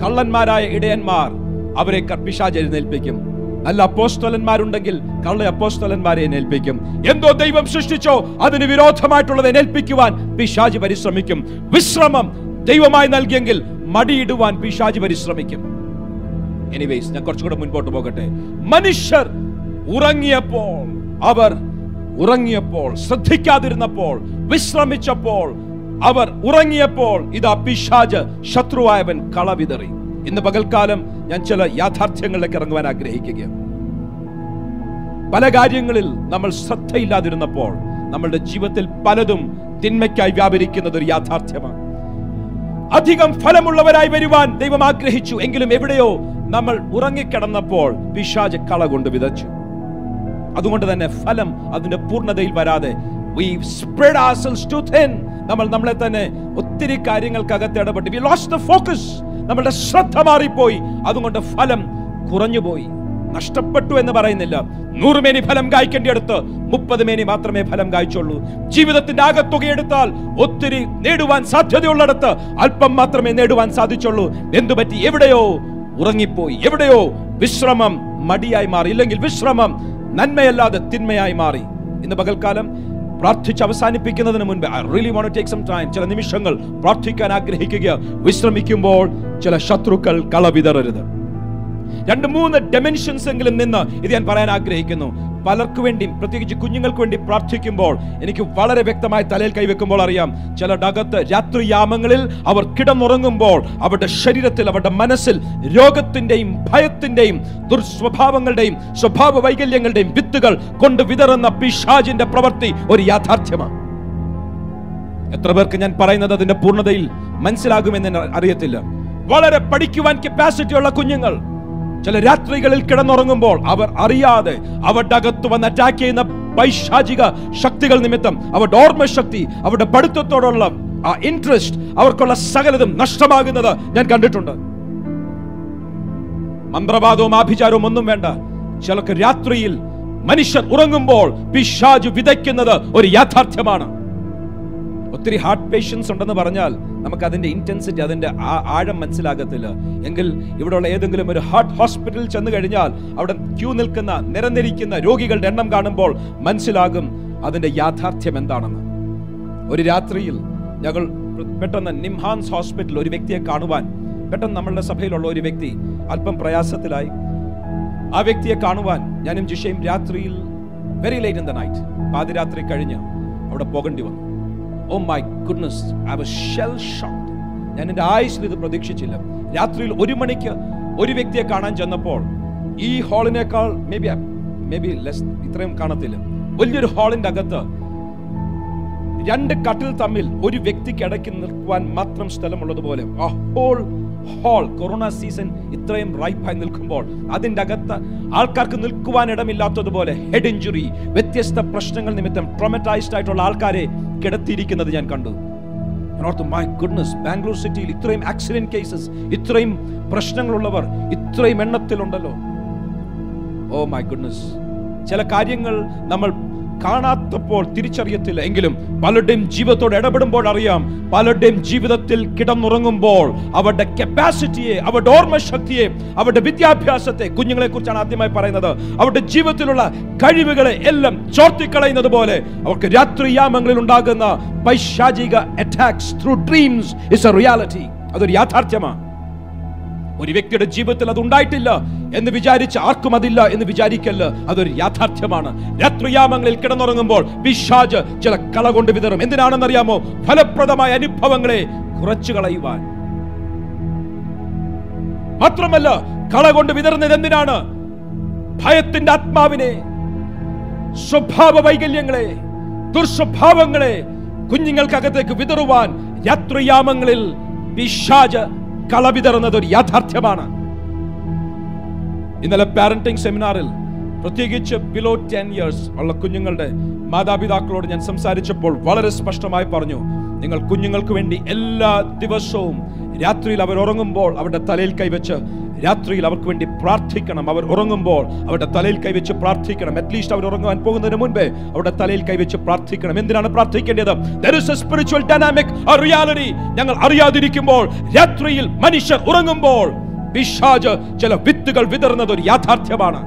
കള്ളന്മാരായ ഇടയന്മാർ അവരെ പിശാജ് എഴുന്നേൽപ്പിക്കും. നല്ല അപ്പോസ്തലന്മാരുണ്ടെങ്കിൽ കള്ള അപ്പോസ്തലന്മാരെ ഏൽപ്പിക്കും എന്തോ ദൈവം സൃഷ്ടിച്ചോ അതിന് വിരോധമായിട്ടുള്ളത് ഏൽപ്പിക്കുവാൻ പിശാജ് പരിശ്രമിക്കും. വിശ്രമം ദൈവമായി നൽകിയെങ്കിൽ മടിയിടുവാൻ പിശാജ് പരിശ്രമിക്കും. എനിവേസ് ഞാൻ കുറച്ചുകൂടെ മുൻപോട്ട് പോകട്ടെ. മനുഷ്യർ ഉറങ്ങിയപ്പോൾ അവർ ഉറങ്ങിയപ്പോൾ ശ്രദ്ധിക്കാതിരുന്നപ്പോൾ വിശ്രമിച്ചപ്പോൾ അവർ ഉറങ്ങിയപ്പോൾ ഇതാ പിശാജ് ശത്രുവായവൻ കളവിതറി. ഇന്ന് പകൽക്കാലം ഞാൻ ചില യാഥാർത്ഥ്യങ്ങളിലേക്ക് ഇറങ്ങുവാൻ ആഗ്രഹിക്കുകയാണ്. പല കാര്യങ്ങളിൽ നമ്മൾ ശ്രദ്ധയില്ലാതിരുന്നപ്പോൾ നമ്മളുടെ ജീവിതത്തിൽ പലതും തിന്മയ്ക്കായി വ്യാപരിക്കുന്നത് ഒരു യാഥാർത്ഥ്യമാണ്. അധികം ഫലമുള്ളവരായി വരുവാൻ ദൈവം ആഗ്രഹിച്ചു. എങ്കിലും എവിടെയോ നമ്മൾ ഉറങ്ങിക്കിടന്നപ്പോൾ പിശാജ് കള കൊണ്ട് വിതച്ചു. അതുകൊണ്ട് തന്നെ ഫലം അതിന്റെ പൂർണതയിൽ വരാതെ നമ്മൾ നമ്മളെ തന്നെ ഒത്തിരി കാര്യങ്ങൾക്കകത്ത് ഇടപെട്ട്. focus. നമ്മളുടെ ശ്രദ്ധ മാറിപ്പോയി. അതുകൊണ്ട് ഫലം കുറഞ്ഞുപോയി. നഷ്ടപ്പെട്ടു എന്ന് പറയുന്നില്ല. നൂറ് മേനി ഫലം കായ്ക്കേണ്ടിയെടുത്ത് മുപ്പത് മേനി മാത്രമേ ഫലം കായ്ച്ചുള്ളൂ. ജീവിതത്തിന്റെ ആകത്തുക എടുത്താൽ ഒത്തിരി നേടുവാൻ സാധ്യതയുള്ളിടത്ത് അല്പം മാത്രമേ നേടുവാൻ സാധിച്ചുള്ളൂ. എന്തുപറ്റി എവിടെയോ ഉറങ്ങിപ്പോയി. എവിടെയോ വിശ്രമം മടിയായി മാറി. ഇല്ലെങ്കിൽ വിശ്രമം നന്മയല്ലാതെ തിന്മയായി മാറി. ഇന്ന് പകൽക്കാലം പ്രാർത്ഥിച്ച് അവസാനിപ്പിക്കുന്നതിന് മുൻപ് I really want take some time ചില നിമിഷങ്ങൾ പ്രാർത്ഥിക്കാൻ ആഗ്രഹിക്കുക. വിശ്രമിക്കുമ്പോൾ ചില ശത്രുക്കൾ കളവിതറരുത്. രണ്ട് മൂന്ന് ഡെമെൻഷൻസ് എങ്കിലും നിന്ന് ഇത് ഞാൻ പറയാൻ ആഗ്രഹിക്കുന്നു. പലർക്കു വേണ്ടിയും പ്രത്യേകിച്ച് കുഞ്ഞുങ്ങൾക്ക് വേണ്ടി പ്രാർത്ഥിക്കുമ്പോൾ എനിക്ക് വളരെ വ്യക്തമായി തലയിൽ കൈവെക്കുമ്പോൾ അറിയാം ചില ഡകത്ത് രാത്രിയാമങ്ങളിൽ അവർ കിടന്നുറങ്ങുമ്പോൾ അവരുടെ ശരീരത്തിൽ അവരുടെ മനസ്സിൽ രോഗത്തിന്റെയും ഭയത്തിന്റെയും ദുർസ്വഭാവങ്ങളുടെയും സ്വഭാവ വൈകല്യങ്ങളുടെയും വിത്തുകൾ കൊണ്ട് വിതറുന്ന പിശാജിന്റെ പ്രവൃത്തി ഒരു യാഥാർത്ഥ്യമാണ്. എത്ര പേർക്ക് ഞാൻ പറയുന്നത് അതിന്റെ പൂർണതയിൽ മനസ്സിലാകുമെന്ന് അറിയത്തില്ല. വളരെ പഠിക്കുവാൻ കപ്പാസിറ്റി ഉള്ള കുഞ്ഞുങ്ങൾ. ചില രാത്രികളിൽ കിടന്നുറങ്ങുമ്പോൾ അവർ അറിയാതെ അവരുടെ അകത്ത് വന്ന് അറ്റാക്ക് ചെയ്യുന്ന പൈശാചിക ശക്തികൾ നിമിത്തം അവരുടെ ഓർമ്മ ശക്തി അവരുടെ പഠിത്തത്തോടുള്ള ആ ഇൻട്രസ്റ്റ് അവർക്കുള്ള സകലതും നഷ്ടമാകുന്നത് ഞാൻ കണ്ടിട്ടുണ്ട്. മന്ത്രവാദവും ആഭിചാരവും ഒന്നും വേണ്ട. ചിലക്ക് രാത്രിയിൽ മനുഷ്യർ ഉറങ്ങുമ്പോൾ പിശാജ് വിതയ്ക്കുന്നത് ഒരു യാഥാർത്ഥ്യമാണ്. ഒത്തിരി ഹാർട്ട് പേഷ്യൻസ് ഉണ്ടെന്ന് പറഞ്ഞാൽ നമുക്ക് അതിന്റെ ഇന്റൻസിറ്റി അതിന്റെ ആഴം മനസ്സിലാകത്തില്ല. എങ്കിൽ ഇവിടെയുള്ള ഏതെങ്കിലും ഒരു ഹാർട്ട് ഹോസ്പിറ്റലിൽ ചെന്ന് കഴിഞ്ഞാൽ അവിടെ ക്യൂ നിൽക്കുന്ന നിരന്നിരിക്കുന്ന രോഗികളുടെ എണ്ണം കാണുമ്പോൾ മനസ്സിലാകും അതിന്റെ യാഥാർത്ഥ്യം എന്താണെന്ന്. ഒരു രാത്രിയിൽ ഞങ്ങൾ പെട്ടെന്ന് നിംഹാൻസ് ഹോസ്പിറ്റൽ ഒരു വ്യക്തിയെ കാണുവാൻ പെട്ടെന്ന് നമ്മളുടെ സഭയിലുള്ള ഒരു വ്യക്തി അല്പം പ്രയാസത്തിലായി. ആ വ്യക്തിയെ കാണുവാൻ ഞാനും ജിഷയും രാത്രിയിൽ very late in the night പാതിരാത്രി കഴിഞ്ഞ് അവിടെ പോകേണ്ടി വന്നു. ഓ my goodness I was shell shock ഞാൻ എന്റെ ആയുസിൽ ഇത് പ്രതീക്ഷിച്ചില്ല. രാത്രിയിൽ ഒരു മണിക്ക് ഒരു വ്യക്തിയെ കാണാൻ ചെന്നപ്പോൾ ഈ ഹാളിനേക്കാൾ maybe maybe less ഇത്രയും കാണത്തില്ല. വലിയൊരു ഹാളിന്റെ അകത്ത് രണ്ട് കട്ടിൽ തമ്മിൽ ഒരു വ്യക്തിക്ക് ഇടയ്ക്ക് നിൽക്കുവാൻ മാത്രം സ്ഥലമുള്ളതുപോലെ ആ ഹോൾ ഹോൾ കൊറോണ സീസൺ ഇത്രയും റൈപ്പായി നിൽക്കുമ്പോൾ അതിന്റെ അകത്ത് ആൾക്കാർക്ക് നിൽക്കുവാൻ ഇടമില്ലാത്തതുപോലെ ഹെഡ് ഇഞ്ചുറി വ്യത്യസ്ത പ്രശ്നങ്ങൾ നിമിത്തം ട്രോമറ്റൈസ്ഡ് ആയിട്ടുള്ള ആൾക്കാരെ കിടത്തിയിരിക്കുന്നത് ഞാൻ കണ്ടു. മൈ ഗുഡ്നസ് ബാംഗ്ലൂർ സിറ്റിയിൽ ഇത്രയും ആക്സിഡന്റ് കേസസ് ഇത്രയും പ്രശ്നങ്ങളുള്ളവർ ഇത്രയും എണ്ണത്തിലുണ്ടല്ലോ. ഓ മൈ ഗുഡ്നസ് ചില കാര്യങ്ങൾ നമ്മൾ കാണാത്തപ്പോൾ തിരിച്ചറിയത്തില്ല. എങ്കിലും പലരുടെയും ജീവിതത്തോട് ഇടപെടുമ്പോൾ അറിയാം പലരുടെയും ജീവിതത്തിൽ കിടന്നുറങ്ങുമ്പോൾ അവരുടെ കപ്പാസിറ്റിയെ അവരുടെ ഓർമ്മശക്തിയെ അവരുടെ വിദ്യാഭ്യാസത്തെ കുഞ്ഞുങ്ങളെ കുറിച്ചാണ് ആദ്യമായി പറയുന്നത്. അവരുടെ ജീവിതത്തിലുള്ള കഴിവുകളെ എല്ലാം ചോർത്തിക്കളയുന്നത് പോലെ അവർക്ക് രാത്രിയാമങ്ങളിൽ ഉണ്ടാകുന്ന പൈശാചിക attacks through dreams is a reality അതൊരു യാഥാർത്ഥ്യമാണ് ഒരു വ്യക്തിയുടെ ജീവിതത്തിൽ അത് ഉണ്ടായിട്ടില്ല എന്ന് വിചാരിച്ച് ആർക്കും അതില്ല എന്ന് വിചാരിക്കല്ല അതൊരു യാഥാർത്ഥ്യമാണ്. രാത്രിയാമങ്ങളിൽ കിടന്നുറങ്ങുമ്പോൾ പിശാജ് ചില കള കൊണ്ട് വിതറും. എന്തിനാണെന്നറിയാമോ? ഫലപ്രദമായ അനുഭവങ്ങളെ കുറച്ചു കളയുവാൻ. മാത്രമല്ല കള കൊണ്ട് വിതറുന്നത് എന്തിനാണ്? ഭയത്തിന്റെ ആത്മാവിനെ സ്വഭാവ വൈകല്യങ്ങളെ ദുർസ്വഭാവങ്ങളെ കുഞ്ഞുങ്ങൾക്കകത്തേക്ക് വിതറുവാൻ രാത്രിയാമങ്ങളിൽ കള വിതറുന്നത് ഒരു യാഥാർത്ഥ്യമാണ്. ഇന്നലെ പാരന്റിംഗ് സെമിനാറിൽ പ്രത്യേകിച്ച് ബിലോ ടെൻ ഇയേഴ്സ് ഉള്ള കുഞ്ഞുങ്ങളുടെ മാതാപിതാക്കളോട് ഞാൻ സംസാരിച്ചപ്പോൾ വളരെ സ്പഷ്ടമായി പറഞ്ഞു നിങ്ങൾ കുഞ്ഞുങ്ങൾക്ക് വേണ്ടി എല്ലാ ദിവസവും രാത്രിയിൽ അവർ ഉറങ്ങുമ്പോൾ അവരുടെ തലയിൽ കൈവച്ച് രാത്രിയിൽ അവർക്ക് വേണ്ടി പ്രാർത്ഥിക്കണം. അവർ ഉറങ്ങുമ്പോൾ അവരുടെ തലയിൽ കൈവച്ച് പ്രാർത്ഥിക്കണം. അറ്റ്ലീസ്റ്റ് അവർ ഉറങ്ങുവാൻ പോകുന്നതിന് മുൻപേ അവരുടെ തലയിൽ കൈവച്ച് പ്രാർത്ഥിക്കണം. എന്തിനാണ് പ്രാർത്ഥിക്കേണ്ടത്? Dynamic, a reality. ഞങ്ങൾ അറിയാതിരിക്കുമ്പോൾ രാത്രിയിൽ മനുഷ്യർ ഉറങ്ങുമ്പോൾ പിശാജ് ചില വിത്തുകൾ വിതറുന്നത് ഒരു യാഥാർത്ഥ്യമാണ്.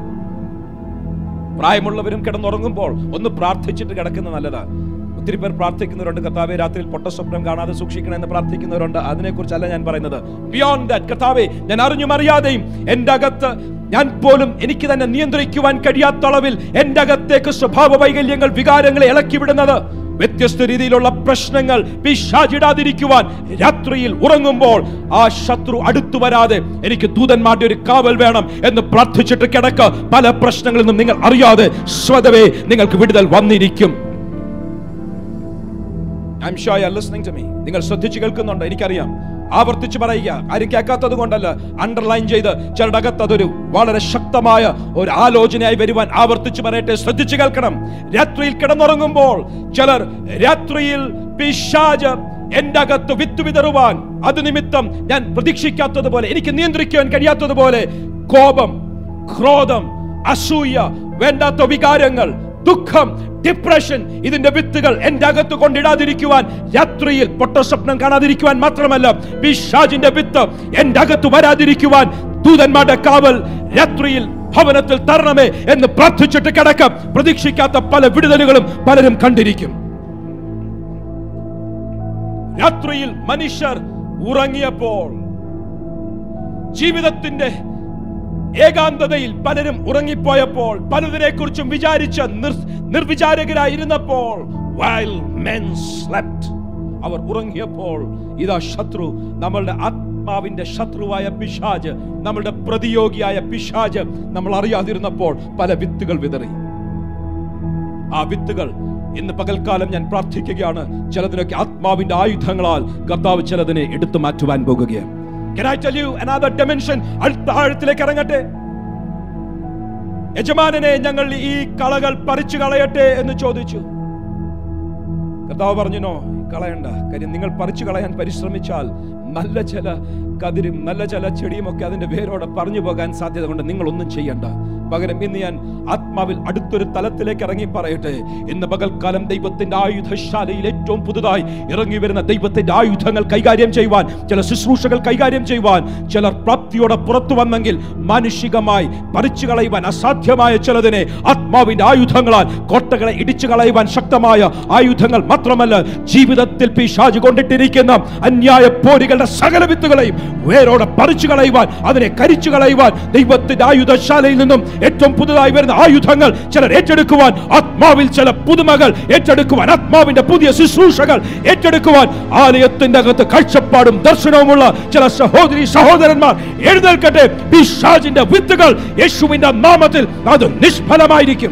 പ്രായമുള്ളവരും കിടന്നുറങ്ങുമ്പോൾ ഒന്ന് പ്രാർത്ഥിച്ചിട്ട് കിടക്കുന്നത് നല്ലതാണ് ഒത്തിരി പേർ പ്രാർത്ഥിക്കുന്നവരുണ്ട്. കർത്താവെ രാത്രിയിൽ പൊട്ട സ്വപ്നം കാണാതെ സൂക്ഷിക്കണമെന്ന് പ്രാർത്ഥിക്കുന്നവരുണ്ട്. അതിനെക്കുറിച്ചല്ല ഞാൻ പറയുന്നത്. ബിയോണ്ട് ദാറ്റ് കർത്താവെ ഞാൻ അറിഞ്ഞും അറിയാതെയും എന്റെ അകത്ത് ഞാൻ പോലും എനിക്ക് തന്നെ നിയന്ത്രിക്കുവാൻ കഴിയാത്ത അളവിൽ എന്റെ അകത്തേക്ക് സ്വഭാവ വൈകല്യങ്ങൾ വികാരങ്ങളെ ഇളക്കി വിടുന്നത് വ്യത്യസ്ത രീതിയിലുള്ള പ്രശ്നങ്ങൾ പിശാചിടാതിരിക്കുവാൻ രാത്രിയിൽ ഉറങ്ങുമ്പോൾ ആ ശത്രു അടുത്തു വരാതെ എനിക്ക് ദൂതന്മാരുടെ ഒരു കാവൽ വേണം എന്ന് പ്രാർത്ഥിച്ചിട്ട് കിടക്ക. പല പ്രശ്നങ്ങളിൽ നിന്നും നിങ്ങൾ അറിയാതെ സ്വതവേ നിങ്ങൾക്ക് വിടുതൽ വന്നിരിക്കും. I sure you are listening to me നിങ്ങൾ ശ്രദ്ധിച്ചു കേൾക്കുന്നുണ്ട് എനിക്കറിയാം. ആവർത്തിച്ച് പറയുക ആരും കേൾക്കാത്തത് കൊണ്ടല്ല അണ്ടർലൈൻ ചെയ്ത് ചിലരുടെ അകത്ത് അതൊരു വളരെ ശക്തമായ ഒരു ആലോചനയായി വരുവാൻ ആവർത്തിച്ച് പറയട്ടെ ശ്രദ്ധിച്ചു കേൾക്കണം. രാത്രിയിൽ കിടന്നുറങ്ങുമ്പോൾ ചിലർ രാത്രിയിൽ പിശാജ് എന്റെ അകത്ത് വിത്ത് വിതറുവാൻ അത് നിമിത്തം ഞാൻ പ്രതീക്ഷിക്കാത്തതുപോലെ എനിക്ക് നിയന്ത്രിക്കുവാൻ കഴിയാത്തതുപോലെ കോപം ക്രോധം അസൂയ വേണ്ടാത്ത വികാരങ്ങൾ ദുഃഖം ഡിപ്രഷൻ ഇതിന്റെ വിത്തുകൾ എന്റെ അകത്ത് കൊണ്ടിടാതിരിക്കുവാൻ രാത്രിയിൽ പൊട്ട സ്വപ്നം കാണാതിരിക്കുവാൻ മാത്രമല്ല പിശാജിന്റെ വിത്ത് എന്റെ അകത്ത് വരാതിരിക്കുവാൻ ദൂതന്മാരുടെ കാവൽ രാത്രിയിൽ ഭവനത്തിൽ തരണമേ എന്ന് പ്രാർത്ഥിച്ചിട്ട് കിടക്കാം. പ്രതീക്ഷിക്കാത്ത പല വിടുതലുകളും പലരും കണ്ടിരിക്കും. രാത്രിയിൽ മനുഷ്യർ ഉറങ്ങിയപ്പോൾ ജീവിതത്തിന്റെ ഏകാന്തതയിൽ പലരും ഉറങ്ങിപ്പോയപ്പോൾ പലതിനെ കുറിച്ചും വിചാരിച്ച നിർ- നിർവിചാരകരായിരുന്നപ്പോൾ അവർ ഉറങ്ങിയപ്പോൾ ഇതാ ശത്രു നമ്മളുടെ ആത്മാവിന്റെ ശത്രുവായ പിശാജ് നമ്മളുടെ പ്രതിയോഗിയായ പിശാജ് നമ്മൾ അറിയാതിരുന്നപ്പോൾ പല വിത്തുകൾ വിതറി. ആ വിത്തുകൾ ഇന്ന് പകൽക്കാലം ഞാൻ പ്രാർത്ഥിക്കുകയാണ്. ചിലതിനൊക്കെ ആത്മാവിന്റെ ആയുധങ്ങളാൽ കർത്താവ് ചിലതിനെ എടുത്തു മാറ്റുവാൻ പോകുകയാണ്. Can I tell you another dimension? അടുത്ത ഇറങ്ങട്ടെ. യജമാനനെ ഞങ്ങൾ ഈ കളകൾ പറിച്ചു കളയട്ടെ എന്ന് ചോദിച്ചു. കർത്താവ് പറഞ്ഞിനോ കളയണ്ട. കാര്യം നിങ്ങൾ പറിച്ചു കളയാൻ പരിശ്രമിച്ചാൽ നല്ല ചില കതിരും നല്ല ചില ചെടിയും ഒക്കെ അതിന്റെ വേരോടെ പറഞ്ഞു പോകാൻ സാധ്യത കൊണ്ട് നിങ്ങൾ ഒന്നും ചെയ്യണ്ട. പകരം ഇന്ന് ഞാൻ ആത്മാവിൽ അടുത്തൊരു തലത്തിലേക്ക് ഇറങ്ങി പറയട്ടെ. ഇന്ന് പകൽക്കാലം ദൈവത്തിന്റെ ആയുധശാലയിൽ ഏറ്റവും പുതുതായി ഇറങ്ങി വരുന്ന ദൈവത്തിന്റെ ആയുധങ്ങൾ കൈകാര്യം ചെയ്യുവാൻ ചില ശുശ്രൂഷകൾ കൈകാര്യം ചെയ്യുവാൻ ചിലർ പ്രാപ്തിയോടെ പുറത്തു വന്നെങ്കിൽ മാനുഷികമായി പറിച്ചു കളയുവാൻ അസാധ്യമായ ചിലതിനെ ആത്മാവിന്റെ ആയുധങ്ങളാൽ കോട്ടകളെ ഇടിച്ചു കളയുവാൻ ശക്തമായ ആയുധങ്ങൾ മാത്രമല്ല ജീവിതത്തിൽ പിശാജ് കൊണ്ടിട്ടിരിക്കുന്ന അന്യായ പോരികളുടെ സകല വിത്തുകളെയും വേരോടെ പറിച്ചു കളയുവാൻ അതിനെ കരിച്ചു കളയുവാൻ ദൈവത്തിന്റെ ആയുധശാലയിൽ നിന്നും ഏറ്റവും പുതുതായി വരുന്ന ആയുധങ്ങൾ ചിലർ ഏറ്റെടുക്കുവാൻ ആത്മാവിൽ ചില പുതുമകൾ ഏറ്റെടുക്കുവാൻ ആത്മാവിന്റെ പുതിയ ശുശ്രൂഷകൾ ഏറ്റെടുക്കുവാൻ ആലയത്തിന്റെ അകത്ത് കാഴ്ചപ്പാടും ദർശനവുമുള്ള ചില സഹോദരി സഹോദരന്മാർ എഴുന്നേൽക്കട്ടെ വിത്തുകൾ യേശുവിന്റെ നാമത്തിൽ അത് നിഷ്ഫലമായിരിക്കും.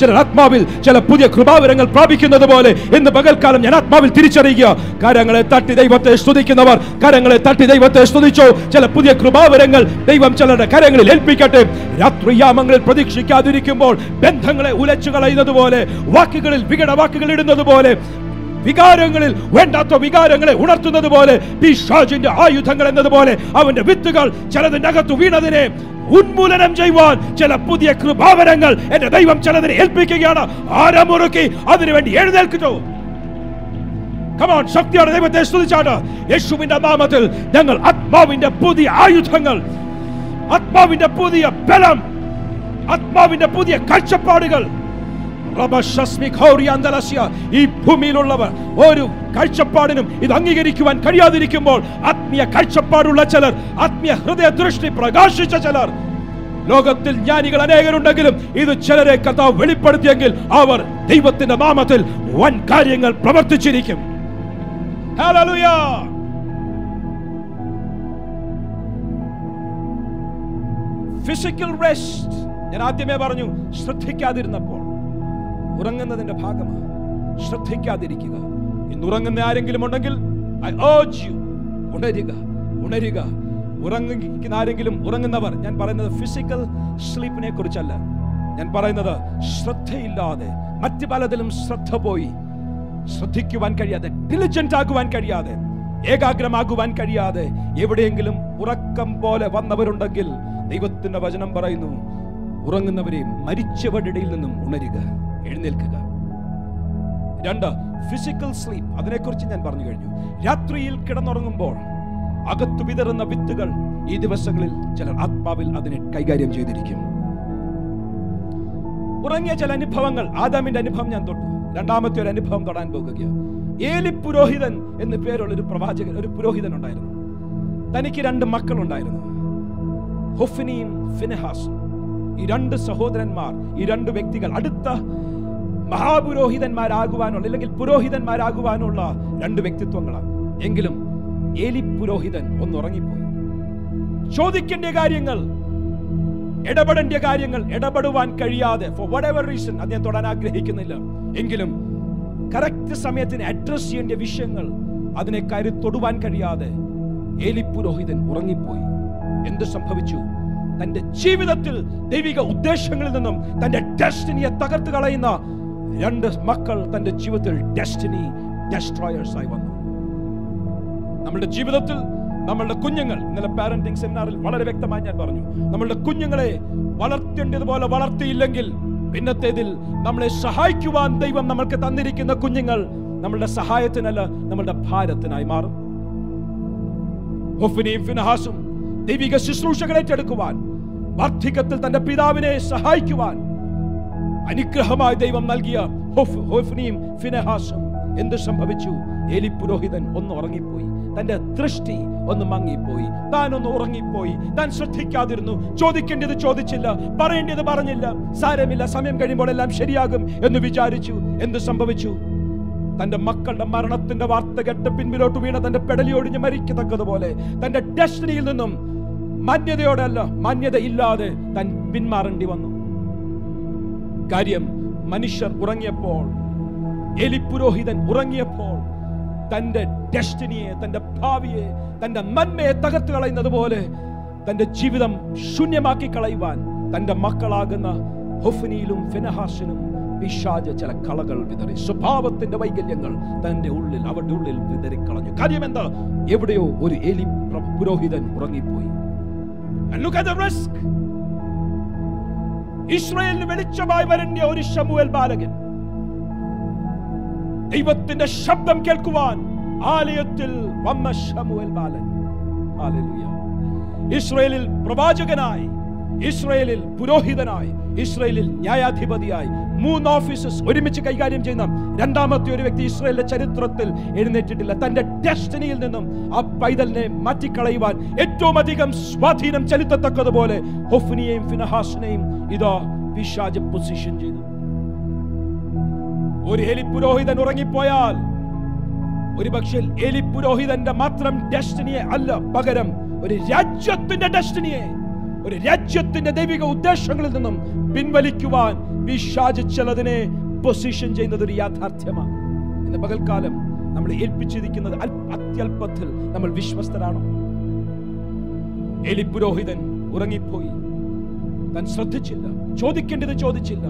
ചിലർ ആത്മാവിൽ ചില പുതിയ കൃപാവരങ്ങൾ പ്രാപിക്കുന്നത് പോലെ ഇന്ന് പകൽക്കാലം ഞാൻ ആത്മാവിൽ തിരിച്ചറിയുക. കരങ്ങളെ തട്ടി ദൈവത്തെ സ്തുതിക്കുന്നവർ കരങ്ങളെ തട്ടി ദൈവത്തെ സ്തുതിച്ചോ. ചില പുതിയ കൃപാവരങ്ങൾ ദൈവം ചിലരുടെ കരങ്ങളിൽ ഏൽപ്പിക്കട്ടെ. രാത്രിയാമങ്ങളിൽ പ്രതീക്ഷിക്കാതിരിക്കുമ്പോൾ ബന്ധങ്ങളെ ഉലച്ചു കളയുന്നത് പോലെ വാക്കുകളിൽ വികട വാക്കുകൾ ഇടുന്നത് പോലെ വികാരങ്ങളിൽ വേണ്ടാത്ത വികാരങ്ങളെ ഉണർത്തുന്നത് പോലെ പിശാചിന്റെ ആയുധങ്ങൾ എന്നതുപോലെ അവന്റെ വിത്തുകൾ ചിലതിന്റെ അകത്ത് വീണതിനെ ഉന്മൂലനം ചെയ്യുവാൻ ചില പുതിയ കൃപാവരങ്ങൾ എന്റെ ദൈവം ചിലതിനെ ഏൽപ്പിക്കുകയാണ് ആരമുറുക്കി അതിനുവേണ്ടി എഴുന്നേൽക്കുന്നു കമാൻ ശക്തിയോടെ ദൈവത്തെ സ്തുതിച്ചാണ് യേശുവിന്റെ നാമത്തിൽ ഞങ്ങൾ ആത്മാവിന്റെ പുതിയ ആയുധങ്ങൾ ആത്മാവിന്റെ പുതിയ ബലം ആത്മാവിന്റെ പുതിയ കാഴ്ചപ്പാടുകൾ. ഈ ഭൂമിയിലുള്ളവർ ഒരു കാഴ്ചപ്പാടിനും ഇത് അംഗീകരിക്കുവാൻ കഴിയാതിരിക്കുമ്പോൾ ആത്മീയ കാഴ്ചപ്പാടുള്ള ചിലർ ആത്മീയ ഹൃദയ ദൃഷ്ടി പ്രകാശിച്ച ചിലർ. ലോകത്തിൽ ജ്ഞാനികൾ അനേകരുണ്ടെങ്കിലും ഇത് ചിലരെ കഥ വെളിപ്പെടുത്തിയെങ്കിൽ അവർ ദൈവത്തിന്റെ നാമത്തിൽ വൻ കാര്യങ്ങൾ പ്രവർത്തിച്ചിരിക്കും. ഫിസിക്കൽ റെസ്റ്റ് ഞാൻ ആദ്യമേ പറഞ്ഞു ശ്രദ്ധിക്കാതിരുന്നപ്പോൾ. ഉറങ്ങുന്നതിന്റെ ഭാഗമാണ്. ശ്രദ്ധിക്കാതിരിക്കുക. ഇന്ന് ഉറങ്ങുന്ന ആരെങ്കിലും ഉണ്ടെങ്കിൽ ഐ ഓജ് യു ഉണരുക ഉണരുക. ഉറങ്ങിക്കുന്ന ആരെങ്കിലും ഉറങ്ങുന്നവർ ഞാൻ പറയുന്നത് ഫിസിക്കൽ സ്ലീപ്പിനെ കുറിച്ചല്ല. ഞാൻ പറയുന്നത് ശ്രദ്ധയില്ലാതെ മറ്റു പലതിലും ശ്രദ്ധ പോയി ശ്രദ്ധിക്കുവാൻ കഴിയാതെ ഡിലിജന്റ് ആകുവാൻ കഴിയാതെ ഏകാഗ്രമാകുവാൻ കഴിയാതെ എവിടെയെങ്കിലും ഉറക്കം പോലെ വന്നവരുണ്ടെങ്കിൽ ദൈവത്തിന്റെ വചനം പറയുന്നു ഉറങ്ങുന്നവരെ മരിച്ചവരുടെ ഇടയിൽ നിന്നും ഉണരുക. എഴുന്നേൽക്കുക. രണ്ട് ഫിസിക്കൽ സ്ലീപ്പ് അതിനെക്കുറിച്ച് ഞാൻ പറഞ്ഞു കഴിഞ്ഞു. രാത്രിയിൽ കിടന്നുറങ്ങുമ്പോൾ അകത്തു വിതറുന്ന വിത്തുകൾ ഈ ദിവസങ്ങളിൽ ചിലർ ആത്മാവിൽ അതിനെ കൈകാര്യം ചെയ്തിരിക്കും. ഉറങ്ങിയ ചില അനുഭവങ്ങൾ. ആദാമിന്റെ അനുഭവം ഞാൻ തൊട്ടു. രണ്ടാമത്തെ ഒരു അനുഭവം തൊടാൻ പോകുകയാണ്. ഏലി പുരോഹിതൻ എന്ന് പേരുള്ള ഒരു പ്രവാചകൻ ഒരു പുരോഹിതൻ ഉണ്ടായിരുന്നു. തനിക്ക് രണ്ട് മക്കളുണ്ടായിരുന്നു. ഹൊഫിനിയും ഫിനഹാസും. ഈ രണ്ട് സഹോദരന്മാർ ഈ രണ്ട് വ്യക്തികൾ അടുത്ത മഹാപുരോഹിതന്മാരാകുവാനുള്ള അല്ലെങ്കിൽ പുരോഹിതന്മാരാകുവാനുള്ള രണ്ട് വ്യക്തിത്വങ്ങളാണ്. എങ്കിലും ഏലി പുരോഹിതൻ ഒന്നുറങ്ങിപ്പോയി ചോദിക്കേണ്ട കാര്യങ്ങൾ ഇടപെടേണ്ട കാര്യങ്ങൾ ഇടപെടുവാൻ കഴിയാതെ ഫോർ വട്ട് എവർ റീസൺ അദ്ദേഹം തൊടാൻ ആഗ്രഹിക്കുന്നില്ല. എങ്കിലും കറക്റ്റ് സമയത്തിന് അഡ്രസ് ചെയ്യേണ്ട വിഷയങ്ങൾ അതിനെ കയറി തൊടുവാൻ കഴിയാതെ ഏലി പുരോഹിതൻ ഉറങ്ങിപ്പോയി. എന്ത് സംഭവിച്ചു? തന്റെ ജീവിതത്തിൽ ദൈവിക ഉദ്ദേശങ്ങളിൽ നിന്നും തന്റെ ഡെസ്റ്റിനിയെ തകർത്ത് കളയുന്ന രണ്ട് മക്കൾ തന്റെ ജീവിതത്തിൽ ഡെസ്റ്റിനി ഡെസ്ട്രോയേഴ്സ് ആയി വന്നു. നമ്മുടെ ജീവിതത്തിൽ നമ്മളുടെ കുഞ്ഞുങ്ങൾ ഇന്നലെ പാരന്റിംഗ് സെമിനാറിൽ വളരെ വ്യക്തമായി ഞാൻ പറഞ്ഞു നമ്മളുടെ കുഞ്ഞുങ്ങളെ വളർത്തേണ്ടതുപോലെ വളർത്തിയില്ലെങ്കിൽ പിന്നത്തേതിൽ നമ്മളെ സഹായിക്കുവാൻ ദൈവം നമ്മൾക്ക് തന്നിരിക്കുന്ന കുഞ്ഞുങ്ങൾ നമ്മളുടെ സഹായത്തിനല്ല നമ്മളുടെ ഭാരത്തിനായി മാറും. ഫിനഹാസും ദൈവിക ശുശ്രൂഷകളേറ്റെടുക്കുവാൻ വാർദ്ധക്യത്തിൽ തന്റെ പിതാവിനെ സഹായിക്കുവാൻ അനുഗ്രഹമായി ദൈവം നൽകിയ എന്ത് സംഭവിച്ചു? എലി പുരോഹിതൻ ഒന്ന് ഉറങ്ങിപ്പോയി. തന്റെ ദൃഷ്ടി ഒന്ന് മങ്ങിപ്പോയി. താൻ ഒന്ന് ഉറങ്ങിപ്പോയി. താൻ ശ്രദ്ധിക്കാതിരുന്നു. ചോദിക്കേണ്ടത് ചോദിച്ചില്ല. പറയേണ്ടത് പറഞ്ഞില്ല. സാരമില്ല. സമയം കഴിയുമ്പോൾ എല്ലാം ശരിയാകും എന്ന് വിചാരിച്ചു. എന്ത് സംഭവിച്ചു? തന്റെ മക്കളുടെ മരണത്തിന്റെ വാർത്ത കേട്ട് പിൻപിലോട്ട് വീണ തന്റെ പെടലിയൊടിഞ്ഞ് മരിക്കത്തക്കതുപോലെ തന്റെ ഡെസ്റ്റിനിയിൽ നിന്നും മാന്യതയോടെ അല്ല മാന്യത ഇല്ലാതെ താൻ പിന്മാറേണ്ടി വന്നു. കാര്യം മനുഷ്യർ ഉറങ്ങിയപ്പോൾ എലിപുരോഹിതൻ ഉറങ്ങിയപ്പോൾ തന്റെ ഡെസ്റ്റിനിയെ തന്റെ ഭാവിയെ തന്റെ നന്മയെ തകർത്ത് കളയുന്നത് പോലെ തന്റെ ജീവിതം ശൂന്യമാക്കി കളയുവാൻ തന്റെ മക്കളാകുന്ന ഹുഫനിയിലും ഫിനഹാസിനും പിശാജ ചില കളകൾ വിതറി. സ്വഭാവത്തിന്റെ വൈകല്യങ്ങൾ തന്റെ ഉള്ളിൽ അവരുടെ ഉള്ളിൽ വിതറിക്കളഞ്ഞു. കാര്യം എന്താ? എവിടെയോ ഒരു എലി പ്ര- പുരോഹിതൻ ഉറങ്ങിപ്പോയി. And look at the risk. ഇസ്രായേലിന് വെളിച്ചമായി വരേണ്ട ഒരു ശമുവേൽ ബാലകൻ. ദൈവത്തിന്റെ ശബ്ദം കേൾക്കുവാൻ ആലയത്തിൽ വന്ന ശമുവേൽ ബാലൻ. ഇസ്രായേലിൽ പ്രവാചകനായി ഇസ്രയേലിൽ പുരോഹിതനായി ഇസ്രയേലിൽ ന്യായാധിപതിയായി മൂന്ന് ഓഫീസസ് ഒരുമിച്ച് കൈകാര്യം ചെയ്യുന്ന രണ്ടാമത്തെ ഒരു വ്യക്തി ഇസ്രയേലിന്റെ ചരിത്രത്തിൽ എഴുന്നേറ്റിട്ടില്ല. തന്റെ ഡെസ്റ്റിനിയിൽ നിന്നും ആ പൈതലിനെ മാറ്റിക്കളയുവാൻ ഏറ്റവും അധികം സ്വാധീനം ചെലുത്തത്തക്കതുപോലെ ഹൊഫ്നിയെയും ഫിനഹാസിനെയും ഇതോ പിശാജ് പൊസിഷൻ ചെയ്തു. ഒരു എലി പുരോഹിതൻ ഉറങ്ങിപ്പോയാൽ ഒരു പക്ഷേ എലി പുരോഹിതന്റെ മാത്രം ഡെസ്റ്റിനിയെ അല്ല പകരം ഒരു രാജ്യത്തിന്റെ ഡെസ്റ്റിനിയെ ഒരു രാജ്യത്തിന്റെ ദൈവിക ഉദ്ദേശങ്ങളിൽ നിന്നും പിൻവലിക്കുവാൻ പിശാച് ചിലതിനെ പൊസിഷൻ ചെയ്യുന്നത് ഒരു യാഥാർത്ഥ്യമാണ് ഇന്ന് പകൽക്കാലം നമ്മൾ ഏൽപ്പിച്ചിരിക്കുന്നത് അത്യല്പത്തിൽ നമ്മൾ വിശ്വസ്തരാണോ? എലി പുരോഹിതൻ ഉറങ്ങിപ്പോയി. താൻ ശ്രദ്ധിച്ചില്ല ചോദിക്കേണ്ടത് ചോദിച്ചില്ല.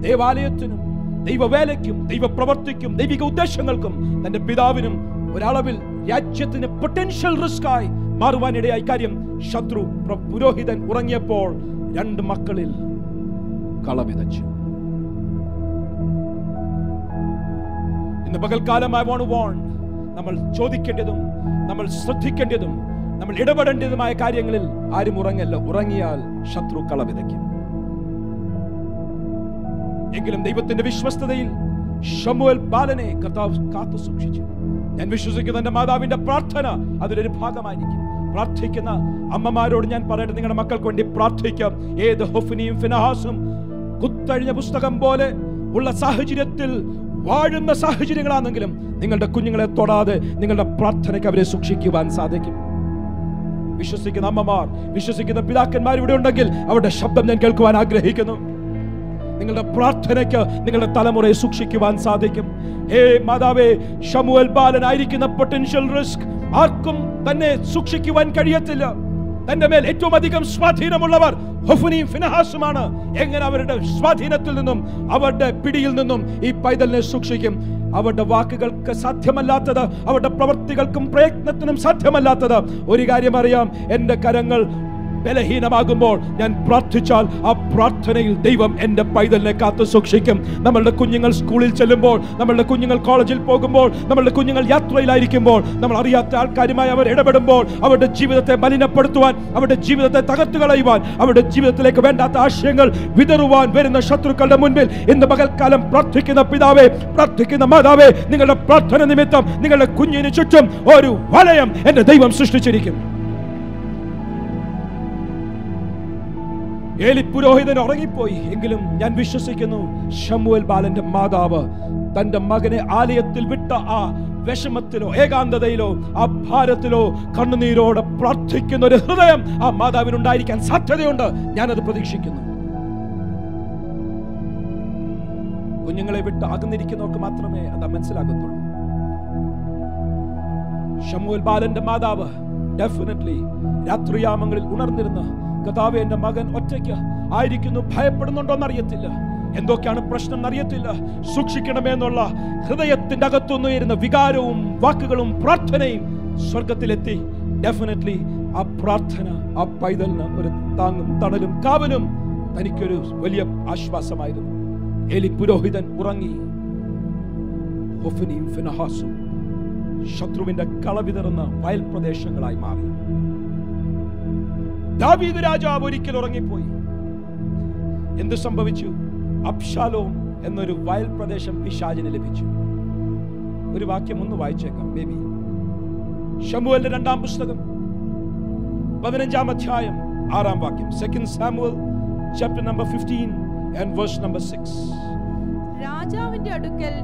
ദേവാലയത്തിനും ദൈവവേലയ്ക്കും ദൈവപ്രവർത്തിക്കും ദൈവിക ഉദ്ദേശങ്ങൾക്കും തന്റെ പിതാവിനും ഒരളവിൽ രാജ്യത്തിന് പൊട്ടൻഷ്യൽ റിസ്ക് ആയി മാറുവാനിടയായി. കാര്യം ശത്രു പ്ര- പുരോഹിതൻ ഉറങ്ങിയപ്പോൾ രണ്ട് മക്കളിൽ കളവിതച്ചു ഇന്ന് വോൺ നമ്മൾ ചോദിക്കേണ്ടതും നമ്മൾ ശ്രദ്ധിക്കേണ്ടതും നമ്മൾ ഇടപെടേണ്ടതുമായ കാര്യങ്ങളിൽ ആരും ഉറങ്ങല്ല. ഉറങ്ങിയാൽ ശത്രു കള വിതയ്ക്കും. എങ്കിലും ദൈവത്തിന്റെ വിശ്വസ്തതയിൽ ബാലനെ കർത്താവ് കാത്തു സൂക്ഷിച്ചു ഞാൻ വിശ്വസിക്കുന്ന എന്റെ മാതാവിന്റെ പ്രാർത്ഥന അതിലൊരു ഭാഗമായിരിക്കും. പ്രാർത്ഥിക്കുന്ന അമ്മമാരോട് ഞാൻ പറയട്ടെ നിങ്ങളുടെ മക്കൾക്ക് വേണ്ടി പ്രാർത്ഥിക്കാം. ഏത് ഹൊഫിനിയും ഫിനഹാസും കുത്തഴിഞ്ഞ പുസ്തകം പോലെ ഉള്ള സാഹചര്യത്തിൽ വാഴുന്ന സാഹചര്യങ്ങളാണെങ്കിലും നിങ്ങളുടെ കുഞ്ഞുങ്ങളെ തൊടാതെ നിങ്ങളുടെ പ്രാർത്ഥനയ്ക്ക് അവരെ സൂക്ഷിക്കുവാൻ സാധിക്കും. വിശ്വസിക്കുന്ന അമ്മമാർ വിശ്വസിക്കുന്ന പിതാക്കന്മാർ ഇവിടെ ഉണ്ടെങ്കിൽ അവരുടെ ശബ്ദം ഞാൻ കേൾക്കുവാൻ ആഗ്രഹിക്കുന്നു. നിങ്ങളുടെ പ്രാർത്ഥനയ്ക്ക് നിങ്ങളുടെ തലമുറയെ സൂക്ഷിക്കുവാൻ സാധിക്കും. ഹേ മാതാവേ ഷമുവൽ ബാലനായിരിക്കുന്ന പൊട്ടൻഷ്യൽ റിസ്ക് ആർക്കും തന്നെ സൂക്ഷിക്കുവാൻ കഴിയത്തില്ല. തന്റെ മേൽ ഏറ്റവും അധികം സ്വാധീനമുള്ളവർ ഹൊഫുനിയും ഫിനഹാസുമാണ്. എങ്ങനെ അവരുടെ സ്വാധീനത്തിൽ നിന്നും അവരുടെ പിടിയിൽ നിന്നും ഈ പൈതലിനെ സൂക്ഷിക്കും? അവരുടെ വാക്കുകൾക്ക് സാധ്യമല്ലാത്തത് അവരുടെ പ്രവൃത്തികൾക്കും പ്രയത്നത്തിനും സാധ്യമല്ലാത്തത് ഒരു കാര്യം അറിയാം എന്റെ കരങ്ങൾ ബലഹീനമാകുമ്പോൾ ഞാൻ പ്രാർത്ഥിച്ചാൽ ആ പ്രാർത്ഥനയിൽ ദൈവം എന്റെ പൈതലിനെ കാത്തു സൂക്ഷിക്കും. നമ്മളുടെ കുഞ്ഞുങ്ങൾ സ്കൂളിൽ ചെല്ലുമ്പോൾ നമ്മളുടെ കുഞ്ഞുങ്ങൾ കോളേജിൽ പോകുമ്പോൾ നമ്മളുടെ കുഞ്ഞുങ്ങൾ യാത്രയിലായിരിക്കുമ്പോൾ നമ്മൾ അറിയാത്ത ആൾക്കാരുമായി അവർ ഇടപെടുമ്പോൾ അവരുടെ ജീവിതത്തെ മലിനപ്പെടുത്തുവാൻ അവരുടെ ജീവിതത്തെ തകർത്തു കളയുവാൻ അവരുടെ ജീവിതത്തിലേക്ക് വേണ്ടാത്ത ആശയങ്ങൾ വിതറുവാൻ വരുന്ന ശത്രുക്കളുടെ മുൻപിൽ ഇന്ന് പകൽക്കാലം പ്രാർത്ഥിക്കുന്ന പിതാവേ പ്രാർത്ഥിക്കുന്ന മാതാവേ നിങ്ങളുടെ പ്രാർത്ഥന നിമിത്തം നിങ്ങളുടെ കുഞ്ഞിന് ചുറ്റും ഒരു വലയം എന്റെ ദൈവം സൃഷ്ടിച്ചിരിക്കും. ഏലി പുരോഹിതൻ ഉറങ്ങിപ്പോയി. എങ്കിലും ഞാൻ വിശ്വസിക്കുന്നു ഷമുവൽ ബാലന്റെ മാതാവ് തന്റെ മകനെ ആലയത്തിൽ വിട്ട ആ വിഷമത്തിലോ ഏകാന്തതയിലോ ആ ഭാരത്തിലോ കണ്ണുനീരോടെ പ്രാർത്ഥിക്കുന്ന ഒരു ഹൃദയം ആ മാതാവിനുണ്ടായിരിക്കാൻ സാധ്യതയുണ്ട്. ഞാനത് പ്രതീക്ഷിക്കുന്നു. കുഞ്ഞുങ്ങളെ വിട്ട് അകന്നിരിക്കുന്നവർക്ക് മാത്രമേ അത് മനസ്സിലാകത്തുള്ളൂ. ഷമുൽ ബാലന്റെ മാതാവ് ഡെഫിനറ്റ്ലി രാത്രിയാമങ്ങളിൽ ഉണർന്നിരുന്ന് കഥാവെ എന്റെ മകൻ ഒറ്റയ്ക്ക് ആയിരിക്കുന്നു. ഭയപ്പെടുന്നുണ്ടോന്ന് അറിയത്തില്ല എന്തൊക്കെയാണ് പ്രശ്നം എന്നറിയത്തില്ല സൂക്ഷിക്കണമെന്നുള്ള ഹൃദയത്തിന്റെ അകത്തുനിന്ന് വരുന്ന വികാരവും വാക്കുകളും പ്രാർത്ഥനയും സ്വർഗത്തിലെത്തി ഡെഫിനറ്റ്ലി ആ പ്രാർത്ഥന ആ പൈതലിന് ഒരു താങ്ങും തണലും കാവലും തനിക്കൊരു വലിയ ആശ്വാസമായിരുന്നു. എലി പുരോഹിതൻ ഉറങ്ങി. ഫിനഹാസും ശത്രുവിന്റെ കളവിതറുന്ന വയൽ പ്രദേശങ്ങളായി മാറി. ദാവീദ് രാജാവ് ഒരിക്കൽ ഉറങ്ങിപ്പോയി. എന്ത് സംഭവിച്ചു? അബ്ഷാലോം എന്നൊരു വയൽ പ്രദേശം പിശാജിന് ലഭിച്ചു. ഒരു വാക്യം ഒന്ന് വായിച്ചേക്കാം ബേബി. ഷമുവലിന്റെ രണ്ടാം പുസ്തകം പതിനഞ്ചാം അധ്യായം ആറാം വാക്യം. Second Samuel chapter number fifteen and verse number six രാജാവിന്റെ അടുക്കൽ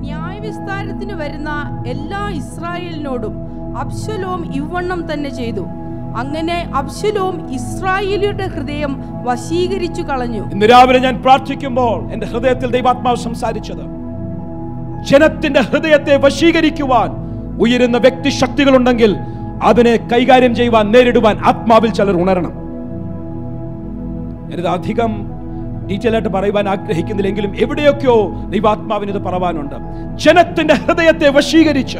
ന്യായവിസ്താരത്തിന് വരുന്ന എല്ലാ ഇസ്രായേലിനോടും അബ്ശലോം ഇവണ്ണം തന്നെ ചെയ്തു. അങ്ങനെ അബ്ശലോം ഇസ്രായേലിയുടെ ഹൃദയം വശീകരിച്ചു കളഞ്ഞു. ഇന്ന് രാവിലെ ഞാൻ പ്രാർത്ഥിക്കുമ്പോൾ എന്റെ ഹൃദയത്തിൽ ദൈവാത്മാവ് സംസാരിച്ചത്. ജനത്തിന്റെ ഹൃദയത്തെ വശീകരിക്കുവാൻ ഉയരുന്ന വ്യക്തി ശക്തികളുണ്ടെങ്കിൽ അതിനെ കൈകാര്യം ചെയ്യുവാൻ നേരിടുവാൻ ആത്മാവിൽ ചിലർ ഉണരണം. ഞാനിത് അധികം ഡീറ്റെയിൽ ആയിട്ട് പറയുവാൻ ആഗ്രഹിക്കുന്നില്ലെങ്കിലും എവിടെയൊക്കെയോ ദൈവാത്മാവിന് ഇത് പറവാനുണ്ട്. ജനത്തിന്റെ ഹൃദയത്തെ വശീകരിച്ച്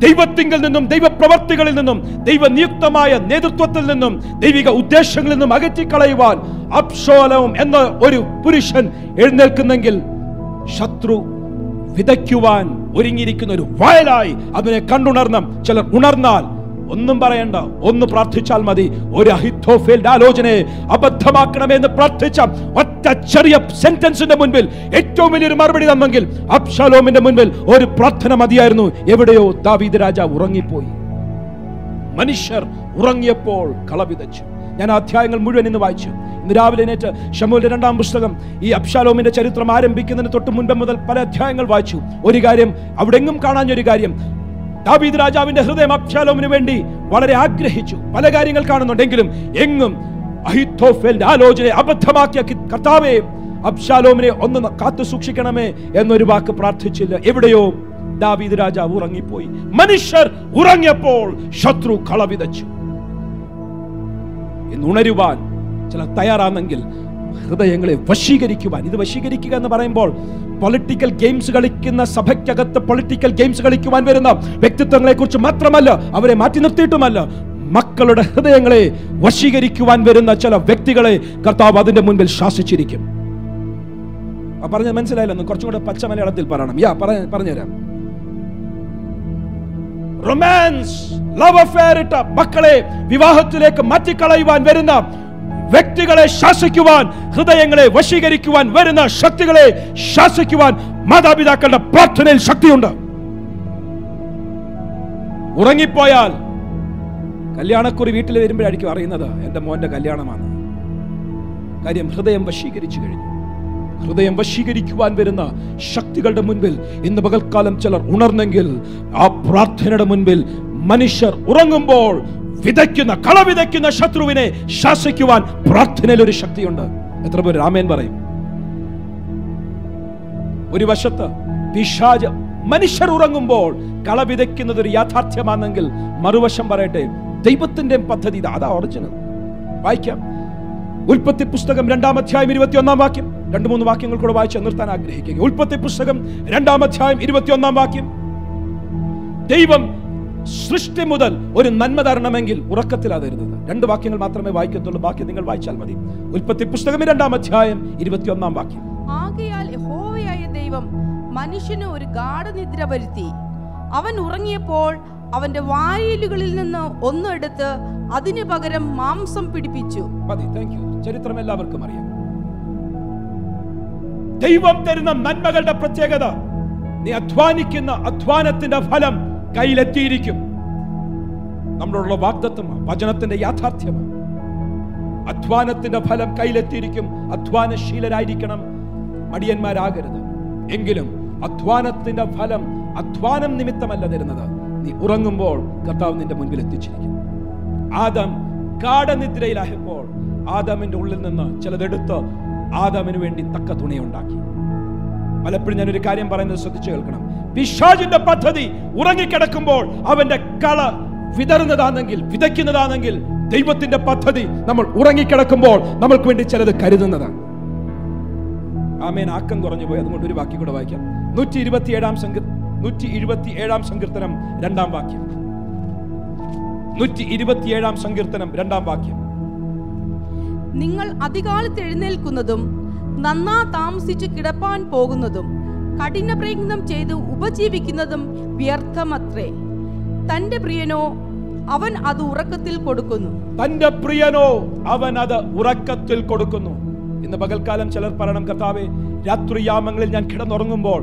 ദൈവത്തിങ്കിൽ നിന്നും ദൈവപ്രവർത്തികളിൽ നിന്നും ദൈവനിയുക്തമായ നേതൃത്വത്തിൽ നിന്നും ദൈവിക ഉദ്ദേശങ്ങളിൽ നിന്നും അകറ്റിക്കളയുവാൻ അപ്ഷോലവും എന്ന ഒരു പുരുഷൻ എഴുന്നേൽക്കുന്നെങ്കിൽ ശത്രു വിതയ്ക്കുവാൻ ഒരുങ്ങിയിരിക്കുന്ന ഒരു വയലായി അവനെ കണ്ടുണർന്ന ചിലർ ഉണർന്നാൽ ഒന്നും പറയണ്ട. ഒന്ന് പ്രാർത്ഥിച്ചാൽ മതി. ഒരു അഹിത്തോഫേൽഡ് ആലോചനയെ അബദ്ധമാക്കണമെന്ന് പ്രാർത്ഥിച്ച ഒറ്റ ചെറിയ സെന്റൻസിന്റെ മുൻപിൽ ഏറ്റവും വലിയൊരു മറുപടി തന്നെങ്കിൽ അബ്ഷാലോമിന്റെ മുൻപിൽ ഒരു പ്രാർത്ഥന മതിയായിരുന്നു. എവിടെയോ ദാവീദ് രാജാവ് ഉറങ്ങിപ്പോയി. മനുഷ്യർ ഉറങ്ങിയപ്പോൾ കളവിതച്ചു. ഞാൻ അധ്യായങ്ങൾ മുഴുവൻ ഇന്ന് വായിച്ചു. ഇന്ന് രാവിലെ നേറ്റ് ഷമൂലിന്റെ രണ്ടാം പുസ്തകം ഈ അബ്ഷാലോമിന്റെ ചരിത്രം ആരംഭിക്കുന്നതിന് തൊട്ട് മുൻപ് മുതൽ പല അധ്യായങ്ങൾ വായിച്ചു. ഒരു കാര്യം അവിടെങ്ങും കാണാഞ്ഞൊരു കാര്യം. ദാവീദ് രാജാവിന്റെ ഹൃദയം അബ്ഷാലോമിന് വേണ്ടി വളരെ ആഗ്രഹിച്ചു. പല കാര്യങ്ങൾ കാണുന്നുണ്ടെങ്കിലും എങ്ങും അഹിത്തോഫേലിന്റെ ആലോചനയെ അബദ്ധമാക്കിയ കർത്താവെ അബ്ഷാലോമിനെ ഒന്ന് കാത്തു സൂക്ഷിക്കണമേ എന്നൊരു വാക്ക് പ്രാർത്ഥിച്ചില്ല. എവിടെയോ ദാവീദ് രാജാവ് ഉറങ്ങിപ്പോയി. മനുഷ്യർ ഉറങ്ങിയപ്പോൾ ശത്രു കളവിതച്ചു ഇന്ന് ഉണരുവാൻ ചില തയ്യാറാണെങ്കിൽ ഹൃദയങ്ങളെ വശീകരിക്കുവാൻ. ഇത് വശീകരിക്കുക എന്ന് പറയുമ്പോൾ പൊളിറ്റിക്കൽ ഗെയിംസ് കളിക്കുന്ന സഭയ്ക്കകത്ത് പൊളിറ്റിക്കൽ ഗെയിംസ് കളിക്കുവാൻ വരുന്ന വ്യക്തിത്വങ്ങളെ കുറിച്ച് മാത്രമല്ല അവരെ മാറ്റി നിർത്തിയിട്ടുമല്ല. മക്കളുടെ ഹൃദയങ്ങളെ വശീകരിക്കുവാൻ വരുന്ന ചില വ്യക്തികളെ കർത്താവ് അതിന്റെ മുൻപിൽ ശാസിച്ചിരിക്കും. പറഞ്ഞത് മനസ്സിലായില്ലെന്ന് കുറച്ചും കൂടെ പച്ച മലയാളത്തിൽ പറയണം. യാ പറഞ്ഞ പറഞ്ഞുതരാം. റൊമാൻസ് ലവ് അഫെയർ ഇട്ട മക്കളെ വിവാഹത്തിലേക്ക് മാറ്റിക്കളയുവാൻ വരുന്ന വ്യക്തികളെ ശാസിക്കുവാൻ ഹൃദയങ്ങളെ വശീകരിക്കുവാൻ വരുന്ന ശക്തികളെ ശാസിക്കുവാൻ മാതാപിതാക്കളുടെ പ്രാർത്ഥനയിൽ ശക്തിയുണ്ട്. ഉറങ്ങിപ്പോയാൽ കല്യാണക്കുറി വീട്ടിൽ വരുമ്പോഴായിരിക്കും അറിയുന്നത് എന്റെ മോന്റെ കല്യാണമാണ്. കാര്യം ഹൃദയം വശീകരിച്ചു കഴിഞ്ഞു. ഹൃദയം വശീകരിക്കുവാൻ വരുന്ന ശക്തികളുടെ മുൻപിൽ ഇന്ന് പകൽക്കാലം ചിലർ ഉണർന്നെങ്കിൽ ആ പ്രാർത്ഥനയുടെ മുൻപിൽ മനുഷ്യർ ഉറങ്ങുമ്പോൾ വിതയ്ക്കുന്ന കള വിതയ്ക്കുന്ന ശത്രുവിനെ ശാസിക്കുവാൻ പ്രാർത്ഥനയിൽ ഒരു ശക്തിയുണ്ട്. എത്ര പേര് രാമേൻ പറയും. ഒരു വശത്ത് പിശാജ് മനുഷ്യർ ഉറങ്ങുമ്പോൾ കള വിതയ്ക്കുന്നത് ഒരു യാഥാർത്ഥ്യമാണെങ്കിൽ മറുവശം പറയട്ടെ ദൈവത്തിന്റെ പദ്ധതി അതാ ഒറിജിനൽ വായിക്കാം. ഉൽപ്പത്തി പുസ്തകം രണ്ടാം അധ്യായം ഇരുപത്തിയൊന്നാം വാക്യം. രണ്ട് മൂന്ന് വാക്യങ്ങൾ കൂടെ വായിച്ച് നിർത്താൻ ആഗ്രഹിക്കുക. ഉൽപ്പത്തി പുസ്തകം രണ്ടാം അധ്യായം ഇരുപത്തിയൊന്നാം വാക്യം. ദൈവം സൃഷ്ടി മുതൽ ഒരു നന്മ തരണമെങ്കിൽ ഉറക്കത്തിലാതരുന്നത് രണ്ട് വാക്യങ്ങൾ മാത്രമേ വായിക്കത്തുള്ളൂ ബാക്കി നിങ്ങൾ വായിച്ചാൽ മതി. ഉൽപ്പത്തി പുസ്തകം രണ്ടാം അധ്യായം ഇരുപത്തിയൊന്നാം വാക്യം. ആകയാൽ യഹോവയായ ദൈവം മനുഷ്യന് ഒരു ഗാഠനിദ്ര വരുത്തി. അവൻ ഉറങ്ങിയപ്പോൾ അവന്റെ വായിലുകളിൽ നിന്ന് ഒന്നെടുത്ത് അതിനു പകരം മാംസം പിടിപ്പിച്ചു. മതി താങ്ക് യു ചരിത്രം എല്ലാവർക്കും അറിയാം. ദൈവം തരുന്ന നന്മകളുടെ പ്രത്യേകത നീ അധ്വാനിക്കുന്ന അധ്വാനത്തിന്റെ ഫലം കയ്യിലെത്തിയിരിക്കും. നമ്മളുള്ള വാഗ്ദത്വമാണ് വചനത്തിന്റെ യാഥാർത്ഥ്യമാണ്. അധ്വാനത്തിന്റെ ഫലം കയ്യിലെത്തിയിരിക്കും. അധ്വാനശീലരായിരിക്കണം. മടിയന്മാരാകരുത്. എങ്കിലും അധ്വാനത്തിന്റെ ഫലം അധ്വാനം നിമിത്തമല്ല തരുന്നത്. നീ ഉറങ്ങുമ്പോൾ കർത്താവ് നിന്റെ മുൻപിൽ എത്തിച്ചിരിക്കും. ആദം ഗാഠനിദ്രയിലായപ്പോൾ ആദാമിന്റെ ഉള്ളിൽ നിന്ന് ചിലതെടുത്ത് ആദാമിന് വേണ്ടി തക്ക തുണയുണ്ടാക്കി. പലപ്പോഴും ഞാനൊരു കാര്യം പറയുന്നത് ശ്രദ്ധിച്ചു കേൾക്കണം. പിശാചിന്റെ പദ്ധതി ഉറങ്ങിക്കിടക്കുമ്പോൾ അവന്റെ കള വിതറുന്നതാണെങ്കിൽ വിതയ്ക്കുന്നതാണെങ്കിൽ ദൈവത്തിന്റെ പദ്ധതി നമ്മൾ ഉറങ്ങിക്കിടക്കുമ്പോൾ നമ്മൾക്ക് വേണ്ടി ചിലത് കരുതുന്നതാണ്. ആമേൻ. ആക്കം കുറഞ്ഞു പോയി. അതുകൊണ്ട് ഒരു വാക്യം കൂടെ വായിക്കാം. നൂറ്റി ഇരുപത്തി ഏഴാം സങ്കീർ നൂറ്റി ഇരുപത്തി ഏഴാം സങ്കീർത്തനം രണ്ടാം വാക്യം. നൂറ്റി ഇരുപത്തിയേഴാം സങ്കീർത്തനം രണ്ടാം വാക്യം. നിങ്ങൾ അധികാലത്ത് എഴുന്നേൽക്കുന്നതും നന്നാ താമസിച്ച് കിടപ്പാൻ പോകുന്നതും കഠിന പ്രയത്നം ചെയ്ത് ഉപജീവിക്കുന്നതും വ്യർത്ഥമത്രേ. തന്റെ പ്രിയനോ അവൻ അത് ഉറക്കത്തിൽ കൊടുക്കുന്നു. തന്റെ പ്രിയനോ അവൻ അത് ഉറക്കത്തിൽ കൊടുക്കുന്നു. ഇന്ന് പകൽക്കാലം ചിലർ പറയണം കർത്താവെ രാത്രിയാമങ്ങളിൽ ഞാൻ കിടന്നുറങ്ങുമ്പോൾ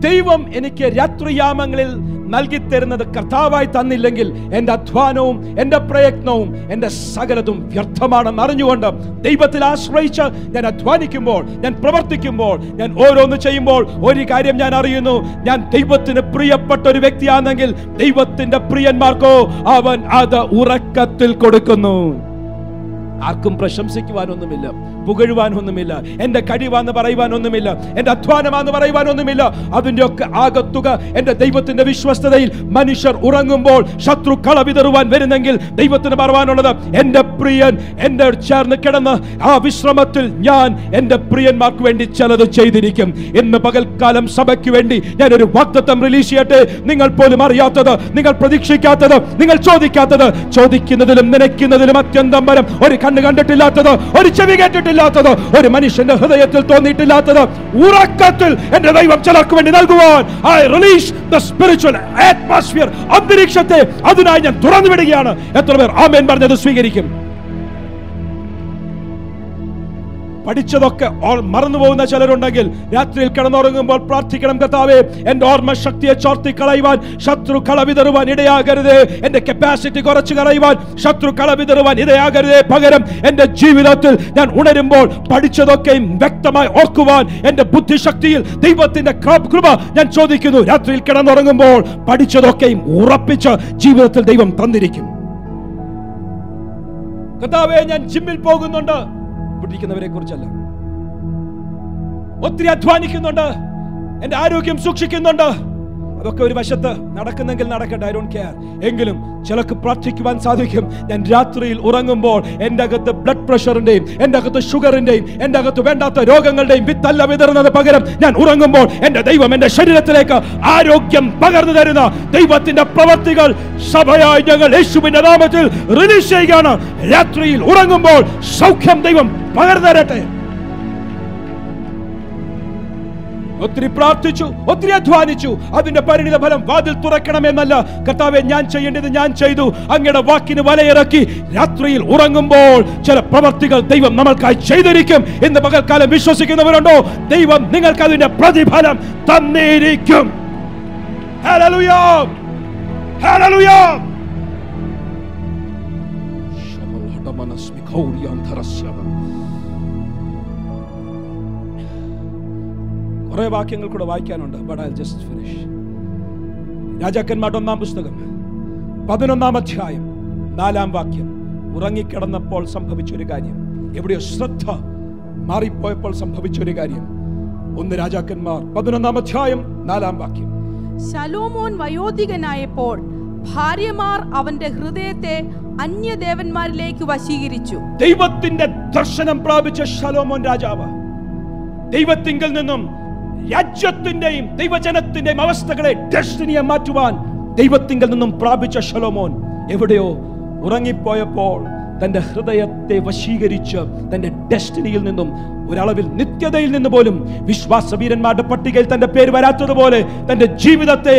ദൈവം എനിക്ക് രാത്രിയാമങ്ങളിൽ നൽകിത്തരുന്നത് കർത്താവായി തന്നില്ലെങ്കിൽ എന്റെ അധ്വാനവും എന്റെ പ്രയത്നവും എന്റെ സകലതും വ്യർത്ഥമാണെന്ന് അറിഞ്ഞുകൊണ്ട് ദൈവത്തിൽ ആശ്രയിച്ച് ഞാൻ അധ്വാനിക്കുമ്പോൾ ഞാൻ പ്രവർത്തിക്കുമ്പോൾ ഞാൻ ഓരോന്ന് ചെയ്യുമ്പോൾ ഒരു കാര്യം ഞാൻ അറിയുന്നു. ഞാൻ ദൈവത്തിന് പ്രിയപ്പെട്ട ഒരു വ്യക്തിയാണെങ്കിൽ ദൈവത്തിന്റെ പ്രിയന്മാർക്കോ അവൻ അത് ഉറക്കത്തിൽ കൊടുക്കുന്നു. ആർക്കും പ്രശംസിക്കുവാനൊന്നുമില്ല. പുകഴുവാനൊന്നുമില്ല. എന്റെ കഴിവാന്ന് പറയുവാനൊന്നുമില്ല. എന്റെ അധ്വാനമാന്ന് പറയുവാനൊന്നുമില്ല. അതിന്റെ ഒക്കെ ആകത്തുക എന്റെ ദൈവത്തിന്റെ വിശ്വസ്തതയിൽ മനുഷ്യർ ഉറങ്ങുമ്പോൾ ശത്രു കളവിതറുവാൻ വരുന്നെങ്കിൽ ദൈവത്തിന് പറവാനുള്ളത് എന്റെ പ്രിയൻ എന്റെ ചേർന്ന് കിടന്ന് ആ വിശ്രമത്തിൽ ഞാൻ എന്റെ പ്രിയന്മാർക്ക് വേണ്ടി ചിലത് ചെയ്തിരിക്കും. ഇന്ന് പകൽക്കാലം സഭയ്ക്ക് വേണ്ടി ഞാൻ ഒരു വാക്തത്വം റിലീസ് ചെയ്യട്ടെ. നിങ്ങൾ പോലും അറിയാത്തത് നിങ്ങൾ പ്രതീക്ഷിക്കാത്തത് നിങ്ങൾ ചോദിക്കാത്തത്. ചോദിക്കുന്നതിലും നനയ്ക്കുന്നതിലും അത്യന്തം വരം. ഒരു കണ്ണ് കണ്ടിട്ടില്ലാത്തത് ഒരു ചെവി കേട്ടിട്ടില്ലാത്തത് ഒരു മനുഷ്യന്റെ ഹൃദയത്തിൽ തോന്നിയിട്ടില്ലാത്തത് ഉറക്കത്തിൽ എന്റെ ദൈവം ചിലർക്ക് വേണ്ടി നൽകുവാൻ I release the spiritual atmosphere അന്തരീക്ഷത്തെ അതിനായി ഞാൻ തുറന്നു വിടുകയാണ് എത്ര പേർ ആമേൻ പറഞ്ഞത് സ്വീകരിക്കും. പഠിച്ചതൊക്കെ മറന്നുപോകുന്ന ചിലരുണ്ടെങ്കിൽ രാത്രിയിൽ കിടന്നുറങ്ങുമ്പോൾ പ്രാർത്ഥിക്കണം കർത്താവേ എന്റെ ഓർമ്മ ശക്തിയെ ചോർത്തി കളയുവാൻ ശത്രു കളവിതറുവാൻ ഇടയാകരുത്. എന്റെ കപ്പാസിറ്റി കുറച്ച് കളയുവാൻ ശത്രു കളവിതറുവാൻ ഇടയാകരുത്. പകരം എന്റെ ജീവിതത്തിൽ ഞാൻ ഉണരുമ്പോൾ പഠിച്ചതൊക്കെയും വ്യക്തമായി ഓർക്കുവാൻ എന്റെ ബുദ്ധിശക്തിയിൽ ദൈവത്തിന്റെ കൃപ ഞാൻ ചോദിക്കുന്നു. രാത്രിയിൽ കിടന്നുറങ്ങുമ്പോൾ പഠിച്ചതൊക്കെയും ഉറപ്പിച്ച് ജീവിതത്തിൽ ദൈവം തന്നിരിക്കും. കർത്താവേ ഞാൻ ജിമ്മിൽ പോകുന്നുണ്ട്. പിടിക്കുന്നവരെ കുറിച്ചല്ല ഒത്തിരി അധ്വാനിക്കുന്നുണ്ട്. എന്റെ ആരോഗ്യം സൂക്ഷിക്കുന്നുണ്ട്. അതൊക്കെ ഒരു വശത്ത് നടക്കുന്നെങ്കിൽ നടക്കട്ടെ ഐ ഡോണ്ട് കെയർ എങ്കിലും ചിലക്ക് പ്രാർത്ഥിക്കുവാൻ സാധിക്കും. ഞാൻ രാത്രിയിൽ ഉറങ്ങുമ്പോൾ എന്റെ അകത്ത് ബ്ലഡ് പ്രഷറിന്റെയും എന്റെ അകത്ത് ഷുഗറിന്റെയും എന്റെ അകത്ത് വേണ്ടാത്ത രോഗങ്ങളുടെയും വിത്തല്ല വിതറുന്നത് പകരം ഞാൻ ഉറങ്ങുമ്പോൾ എന്റെ ദൈവം എന്റെ ശരീരത്തിലേക്ക് ആരോഗ്യം പകർന്നു തരുന്ന ദൈവത്തിന്റെ പ്രവർത്തികൾ സഭയായി ഞങ്ങൾ യേശുവിന്റെ നാമത്തിൽ റിലീസ് ചെയ്യുകയാണ്. രാത്രിയിൽ ഉറങ്ങുമ്പോൾ സൗഖ്യം ദൈവം പകർന്നു തരട്ടെ. ഒത്തിരി പ്രാർത്ഥിച്ചു ഒത്തിരി അധ്വാനിച്ചു. അതിന്റെ പരിണിത ഫലം വാതിൽ തുറക്കണമെന്നല്ല. കർത്താവെ ഞാൻ ചെയ്യേണ്ടത് ഞാൻ ചെയ്തു. അങ്ങയുടെ വാക്കിന് വലയിറക്കി രാത്രിയിൽ ഉറങ്ങുമ്പോൾ ചില പ്രവർത്തികൾ ദൈവം നമ്മൾക്കായി ചെയ്തിരിക്കും എന്ന് പകൽക്കാലം വിശ്വസിക്കുന്നവരുണ്ടോ? ദൈവം നിങ്ങൾക്ക് അതിന്റെ പ്രതിഫലം തന്നിരിക്കും. Hallelujah! Hallelujah! കുറെ വാക്യങ്ങൾ കൂടെ വായിക്കാനുണ്ട് ബട്ട് ഐ ജസ്റ്റ് ഫിനിഷ് രാജാക്കന്മാരുടെ ഒന്നാം പുസ്തകം പതിനൊന്നാം അധ്യായം നാലാം വാക്യം. ഉറങ്ങിക്കിടന്നപ്പോൾ സംഭവിച്ച ഒരു കാര്യം. എവിടെയോ ശ്രദ്ധ മാറിപ്പോയപ്പോൾ സംഭവിച്ച ഒരു കാര്യം. ഒന്ന് രാജാക്കന്മാർ പതിനൊന്നാം അധ്യായം നാലാം വാക്യം. ശലോമോൻ വയോധികനായപ്പോൾ ഭാര്യമാർ അവന്റെ ഹൃദയത്തെ അന്യദേവന്മാരിലേക്ക് വശീകരിച്ചു. ദൈവത്തിന്റെ ദർശനം പ്രാപിച്ച ശലോമോൻ രാജാവ് ദൈവത്തിങ്കിൽ നിന്നും രാജ്യത്തിന്റെയും ദൈവജനത്തിന്റെയും അവസ്ഥകളെ ഡെസ്റ്റിനിയെ മാറ്റുവാൻ ദൈവത്തിങ്കിൽ നിന്നും പ്രാപിച്ച ഷലോമോൻ എവിടെയോ ഉറങ്ങിപ്പോയപ്പോൾ തന്റെ ഹൃദയത്തെ വശീകരിച്ച് തന്റെ ഡെസ്റ്റിനിയിൽ നിന്നും ഒരളവിൽ നിത്യതയിൽ നിന്ന് പോലും വിശ്വാസവീരന്മാരുടെ പട്ടികയിൽ തന്റെ പേര് വരാത്തതുപോലെ തന്റെ ജീവിതത്തെ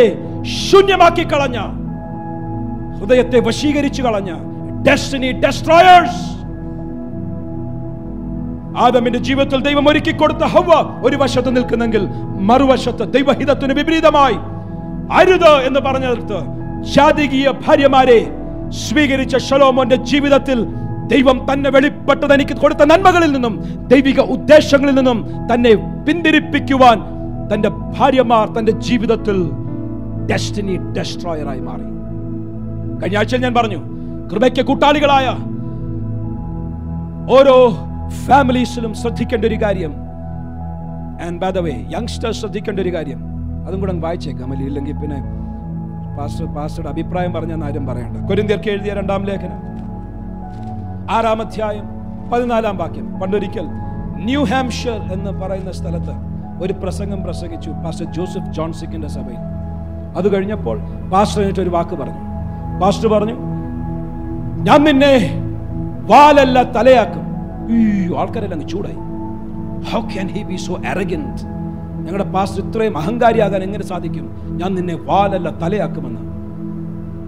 ശൂന്യമാക്കി കളഞ്ഞ ഹൃദയത്തെ വശീകരിച്ചു കളഞ്ഞ ഡെസ്റ്റിനി ഡെസ്ട്രോയേഴ്സ് ആദമിന്റെ ജീവിതത്തിൽ ദൈവം ഒരുക്കി കൊടുത്ത ഹവ ഒരു വശത്ത് നിൽക്കുന്നെങ്കിൽ മറുവശത്ത് ദൈവഹിതത്തിന് വിപരീതമായി അരുത് എന്ന് പറഞ്ഞെടുത്ത് ജാതികീയ ഭാര്യമാരെ സ്വീകരിച്ച ഷലോമോന്റെ ജീവിതത്തിൽ ദൈവം തന്നെ വെളിപ്പെട്ടത് എനിക്ക് കൊടുത്ത നന്മകളിൽ നിന്നും ദൈവിക ഉദ്ദേശങ്ങളിൽ നിന്നും തന്നെ പിന്തിരിപ്പിക്കുവാൻ തന്റെ ഭാര്യമാർ തന്റെ ജീവിതത്തിൽ ഡെസ്റ്റിനി ഡെസ്ട്രോയറായി മാറി. കഴിഞ്ഞ ആഴ്ചയിൽ ഞാൻ പറഞ്ഞു കൃപയ്ക്ക് കൂട്ടാളികളായ ഓരോ ഫാമിലീസിലും ശ്രദ്ധിക്കേണ്ട ഒരു കാര്യം. And by the way youngsters ശ്രദ്ധിക്കേണ്ട ഒരു കാര്യം. അതും കൂടെ അങ്ങ് വായിച്ചേക്കാം അല്ലെ ഇല്ലെങ്കിൽ പിന്നെ പാസ്റ്റർ പാസ്റ്റർ അഭിപ്രായം പറഞ്ഞ ആരും പറയണ്ട. കൊരിന്തിയർക്ക് എഴുതിയ രണ്ടാം ലേഖനം. ആറാം അധ്യായം പതിനാലാം വാക്യം. പണ്ടൊരിക്കൽ ന്യൂ ഹാംഷർ എന്ന് പറയുന്ന സ്ഥലത്ത് ഒരു പ്രസംഗം പ്രസംഗിച്ചു പാസ്റ്റർ ജോസഫ് ജോൺസിക്കിന്റെ സഭയിൽ. അത് കഴിഞ്ഞപ്പോൾ പാസ്റ്റർ എന്നിട്ട് ഒരു വാക്ക് പറഞ്ഞു. പാസ്റ്റർ പറഞ്ഞു ഞാൻ നിന്നെ വാലല്ല തലയാക്കും. അയ്യോ ആൾക്കാരെല്ലാം അങ്ങ് ചൂടായി. How can he be so arrogant ഞങ്ങളുടെ പാസ്റ്റർ ഇത്രയും അഹങ്കാരിയാകാൻ എങ്ങനെ സാധിക്കും? ഞാൻ നിന്നെ വാലല്ല തലയാക്കുമെന്ന്.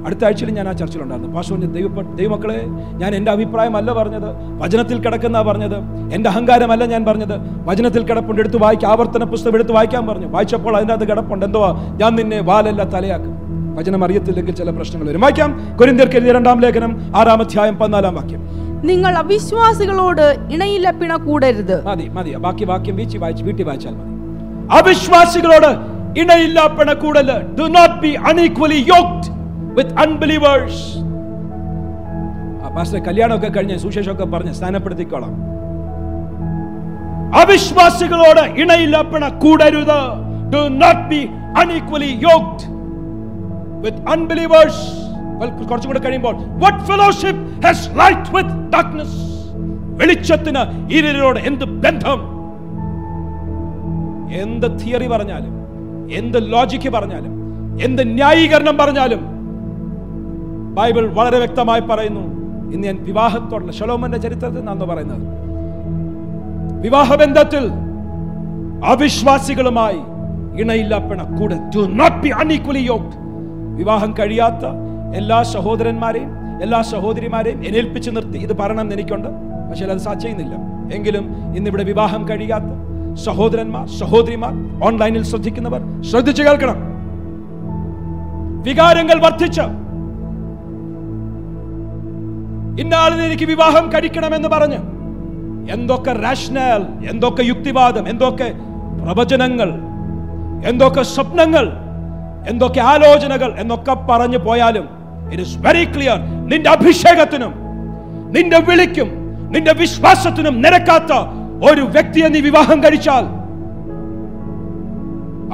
അടുത്ത ആഴ്ചയിൽ ഞാൻ ആ ചർച്ചയിലുണ്ടായിരുന്നു പാസ്റ്ററിന്റെ ദൈവ ദൈവമക്കളെ ഞാൻ എന്റെ അഭിപ്രായമല്ല പറഞ്ഞത്. വചനത്തിൽ കിടക്കുന്ന പറഞ്ഞത്. എന്റെ അഹങ്കാരമല്ല ഞാൻ പറഞ്ഞത്. വചനത്തിൽ കിടപ്പുണ്ട് എടുത്ത് വായിക്കാം. ആവർത്തന പുസ്തകം എടുത്ത് വായിക്കാൻ പറഞ്ഞു. വായിച്ചപ്പോൾ അതിന്റെ അകത്ത് കിടപ്പുണ്ട്. എന്തോ ഞാൻ നിന്നെ വാലല്ല തലയാക്കും. വചനം അറിയത്തില്ലെങ്കിൽ ചില പ്രശ്നങ്ങൾ വരും. വായിക്കാം. കൊരിന്ത്യർക്ക് രണ്ടാം ലേഖനം ആറാം അധ്യായം പതിനാലാം വാക്യം. നിങ്ങൾ അവിശ്വാസികളോട് ഇണയില്ല പിണ കൂടരുത് മതി മതി. ബാക്കി വാക്യം വീച്ചി വായിച്ച് വീട്ടി വായിച്ചാൽ മതി. അവിശ്വാസികളോട് ഇണയില്ല പിണ കൂടൽ do not be unequally yoked with unbelievers pastor കല്യാണമൊക്കെ കഴിഞ്ഞ് സുശേഷമൊക്കെ പറഞ്ഞ് സ്ഥാനപ്പെടുത്തിക്കോളാം അവിശ്വാസികളോട് ഇണയില്ല പിണ കൂടരുത് do not be unequally yoked with unbelievers കുറച്ചും കഴിയുമ്പോൾ വെളിച്ചത്തിന് ഇരുളിനോട് എന്ത് ബന്ധം? എന്ത് തിയറി പറഞ്ഞാലും എന്ത് ലോജിക്ക് പറഞ്ഞാലും എന്ത് ന്യായീകരണം പറഞ്ഞാലും ബൈബിൾ വളരെ വ്യക്തമായി പറയുന്നു. ഇന്ന് ഞാൻ വിവാഹത്തോടുള്ള ശലോമന്റെ ചരിത്രത്തിൽ നിന്നാണ് പറയുന്നത്. വിവാഹബന്ധത്തിൽ അവിശ്വാസികളുമായി ഇണയില്ല പിണ കൂടെ വിവാഹം കഴിയാത്ത എല്ലാ സഹോദരന്മാരെയും എല്ലാ സഹോദരിമാരെയും എനേൽപ്പിച്ച് നിർത്തി. ഇത് പറയണമെന്ന് എനിക്കുണ്ട്. പക്ഷേ അത് ചെയ്യുന്നില്ല എങ്കിലും ഇന്നിവിടെ വിവാഹം കഴിയാത്ത സഹോദരന്മാർ സഹോദരിമാർ ഓൺലൈനിൽ ശ്രദ്ധിക്കുന്നവർ ശ്രദ്ധിച്ചു കേൾക്കണം. വികാരങ്ങൾ വർദ്ധിച്ച് ഇന്നാളിന് എനിക്ക് വിവാഹം കഴിക്കണമെന്ന് പറഞ്ഞ് എന്തൊക്കെ റാഷണൽ എന്തൊക്കെ യുക്തിവാദം എന്തൊക്കെ പ്രവചനങ്ങൾ എന്തൊക്കെ സ്വപ്നങ്ങൾ എന്തൊക്കെ ആലോചനകൾ എന്നൊക്കെ പറഞ്ഞു പോയാലും ഇറ്റ് ഇസ് വെരി ക്ലിയർ നിന്റെ അഭിഷേകത്തിനും നിന്റെ വിളിക്കും നിന്റെ വിശ്വാസത്തിനും നിരക്കാത്ത ഒരു വ്യക്തിയെ നീ വിവാഹം കഴിച്ചാൽ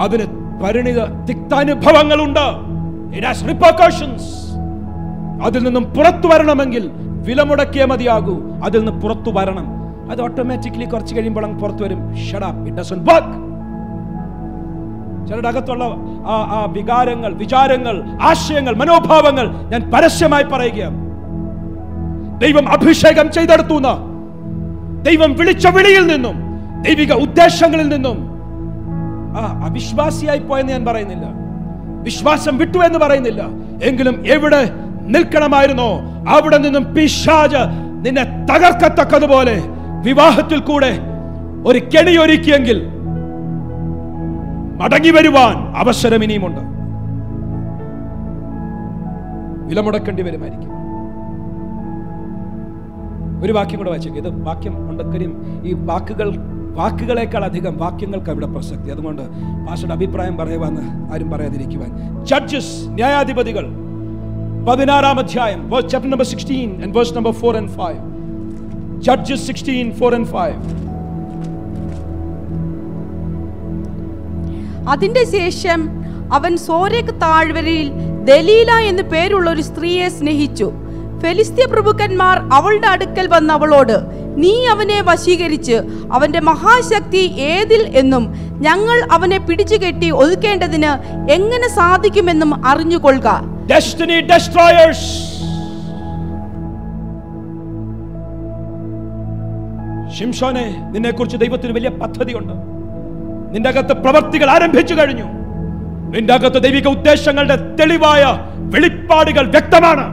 അതിന് പരിണിത തിക്താനുഭവങ്ങളുണ്ട്. അതിൽ നിന്നും പുറത്തു വരണമെങ്കിൽ വില മുടക്കിയേ മതിയാകൂ. അതിൽ നിന്ന് പുറത്തു വരണം. അത് ഓട്ടോമാറ്റിക്കലി കുറച്ച് കഴിയുമ്പോൾ അങ്ങ് പുറത്തു വരും. ഷഡപ്പ് ഇറ്റ് ഡസൻ വർക്ക് ചിലരുടെ അകത്തുള്ള ആ വികാരങ്ങൾ വിചാരങ്ങൾ ആശയങ്ങൾ മനോഭാവങ്ങൾ ഞാൻ പരസ്യമായി പറയുകയാണ്. ദൈവം അഭിഷേകം ചെയ്തെടുത്തു ദൈവം വിളിച്ച വിളിയിൽ നിന്നും ദൈവിക ഉദ്ദേശങ്ങളിൽ നിന്നും. ആ അവിശ്വാസിയായി പോയെന്ന് ഞാൻ പറയുന്നില്ല. വിശ്വാസം വിട്ടു എന്ന് പറയുന്നില്ല. എങ്കിലും എവിടെ നിൽക്കണമായിരുന്നോ അവിടെ നിന്നും പിശാജ് നിന്നെ തകർക്കത്തക്കതുപോലെ വിവാഹത്തിൽ കൂടെ ഒരു കെണിയൊരുക്കിയെങ്കിൽ മടങ്ങി വരുവാൻ അവസരം ഇനിയുമുണ്ട്. വിലമുടക്കേണ്ടി വരുമായിരിക്കും. ഒരു വാക്യം കൂടെ വായിച്ചേക്ക്. ഇത് വാക്യം ഉണ്ടെങ്കിലും ഈ വാക്കുകൾ വാക്കുകളെക്കാൾ അധികം വാക്യങ്ങൾക്ക് അവിടെ പ്രസക്തി. അതുകൊണ്ട് പാഷയുടെ അഭിപ്രായം പറയുവാന്ന് ആരും പറയാതിരിക്കുവാൻ. ജഡ്ജസ് ന്യായാധിപതികൾ പതിനാറാം അധ്യായം chapter number sixteen and verse number four and five Judges sixteen four and five അതിന്റെ ശേഷം അവൻ സോരേക്ക് താഴ്വരയിൽ ദലീല എന്ന് പേരുള്ള ഒരു സ്ത്രീയെ സ്നേഹിച്ചു. ഫെലിസ്ത്യ പ്രഭുക്കന്മാർ അവളുടെ അടുക്കൽ വന്ന അവളോട് നീ അവനെ വശീകരിച്ച് അവന്റെ മഹാശക്തി ഏതിൽ എന്നും ഞങ്ങൾ അവനെ പിടിച്ചു കെട്ടി ഒതുക്കേണ്ടതിന് എങ്ങനെ സാധിക്കുമെന്നും അറിഞ്ഞുകൊള്ളുക. ഷിംഷോനെ നിന്നെ കുറിച്ച് ദൈവത്തിന് വലിയ പദ്ധതിയുണ്ട്. നിന്റെ അകത്ത് പ്രവർത്തികൾ ആരംഭിച്ചു കഴിഞ്ഞു. നിന്റെ അകത്ത് ദൈവിക ഉദ്ദേശങ്ങളുടെ തെളിവായ വെളിപ്പാടുകൾ വ്യക്തമാണ്.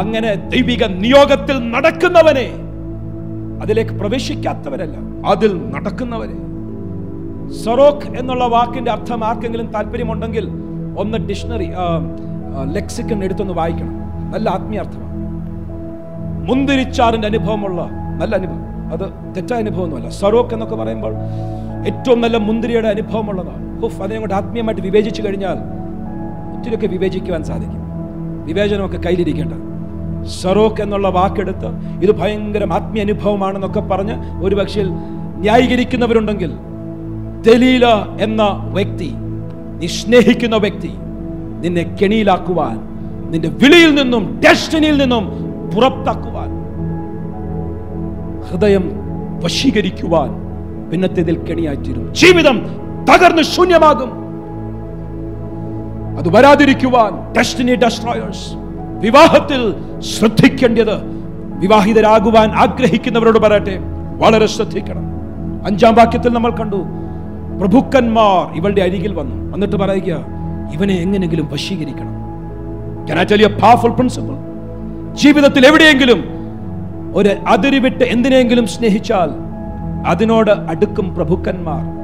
അങ്ങനെ ദൈവിക നിയോഗത്തിൽ നടക്കുന്നവനെ അതിലേക്ക് പ്രവേശിക്കാത്തവരല്ല അതിൽ നടക്കുന്നവരെ. സൊറോക്ക് എന്നുള്ള വാക്കിന്റെ അർത്ഥം ആർക്കെങ്കിലും താല്പര്യമുണ്ടെങ്കിൽ ഒന്ന് ഡിക്ഷണറി ലെക്സിക്കൺ എടുത്തൊന്ന് വായിക്കണം. നല്ല ആത്മീയാർത്ഥമാണ്. മുന്തിരിച്ചാറിന്റെ അനുഭവമുള്ള നല്ല അനുഭവം. അത് തെറ്റായ അനുഭവമൊന്നുമല്ല. സറോക്ക് എന്നൊക്കെ പറയുമ്പോൾ ഏറ്റവും നല്ല മുന്തിരിയുടെ അനുഭവമുള്ളതാണ്. ഹുഫ് അതിനെ കൊണ്ട് ആത്മീയമായിട്ട് വിവേചിച്ചു കഴിഞ്ഞാൽ ഒത്തിരിയൊക്കെ വിവേചിക്കുവാൻ സാധിക്കും. വിവേചനമൊക്കെ കയ്യിലിരിക്കേണ്ട. സറോക്ക് എന്നുള്ള വാക്കെടുത്ത് ഇത് ഭയങ്കര ആത്മീയ അനുഭവമാണെന്നൊക്കെ പറഞ്ഞ് ഒരു പക്ഷേ ന്യായീകരിക്കുന്നവരുണ്ടെങ്കിൽ ദലീല എന്ന വ്യക്തി നീ സ്നേഹിക്കുന്ന വ്യക്തി നിന്നെ കെണിയിലാക്കുവാൻ നിന്റെ വിളിയിൽ നിന്നും ഡെസ്റ്റിനിയിൽ നിന്നും പുറത്താക്കുവാൻ ഹൃദയം വശീകരിക്കുവാൻ പിന്നത്തേതിൽ കെണിയായിത്തീരും. ജീവിതം തകർന്ന് ശൂന്യമാകും. അത് വരാതിരിക്കുവാൻ ഡെസ്റ്റിനി ഡെസ്ട്രോയേഴ്സ് വിവാഹത്തിൽ ശ്രദ്ധിക്കേണ്ടത് വിവാഹിതരാകുവാൻ ആഗ്രഹിക്കുന്നവരോട് പറയട്ടെ വളരെ ശ്രദ്ധിക്കണം. അഞ്ചാം വാക്യത്തിൽ നമ്മൾ കണ്ടു പ്രഭുക്കന്മാർ ഇവളുടെ അരികിൽ വന്നു. എന്നിട്ട് പറയുക ഇവനെ എങ്ങനെങ്കിലും വശീകരിക്കണം. പവർഫുൾ a ജീവിതത്തിൽ എവിടെയെങ്കിലും ഒരു അതിരി വിട്ട് എന്തിനെങ്കിലും സ്നേഹിച്ചാൽ അതിനോട് അടുക്കും പ്രഭുക്കന്മാർ.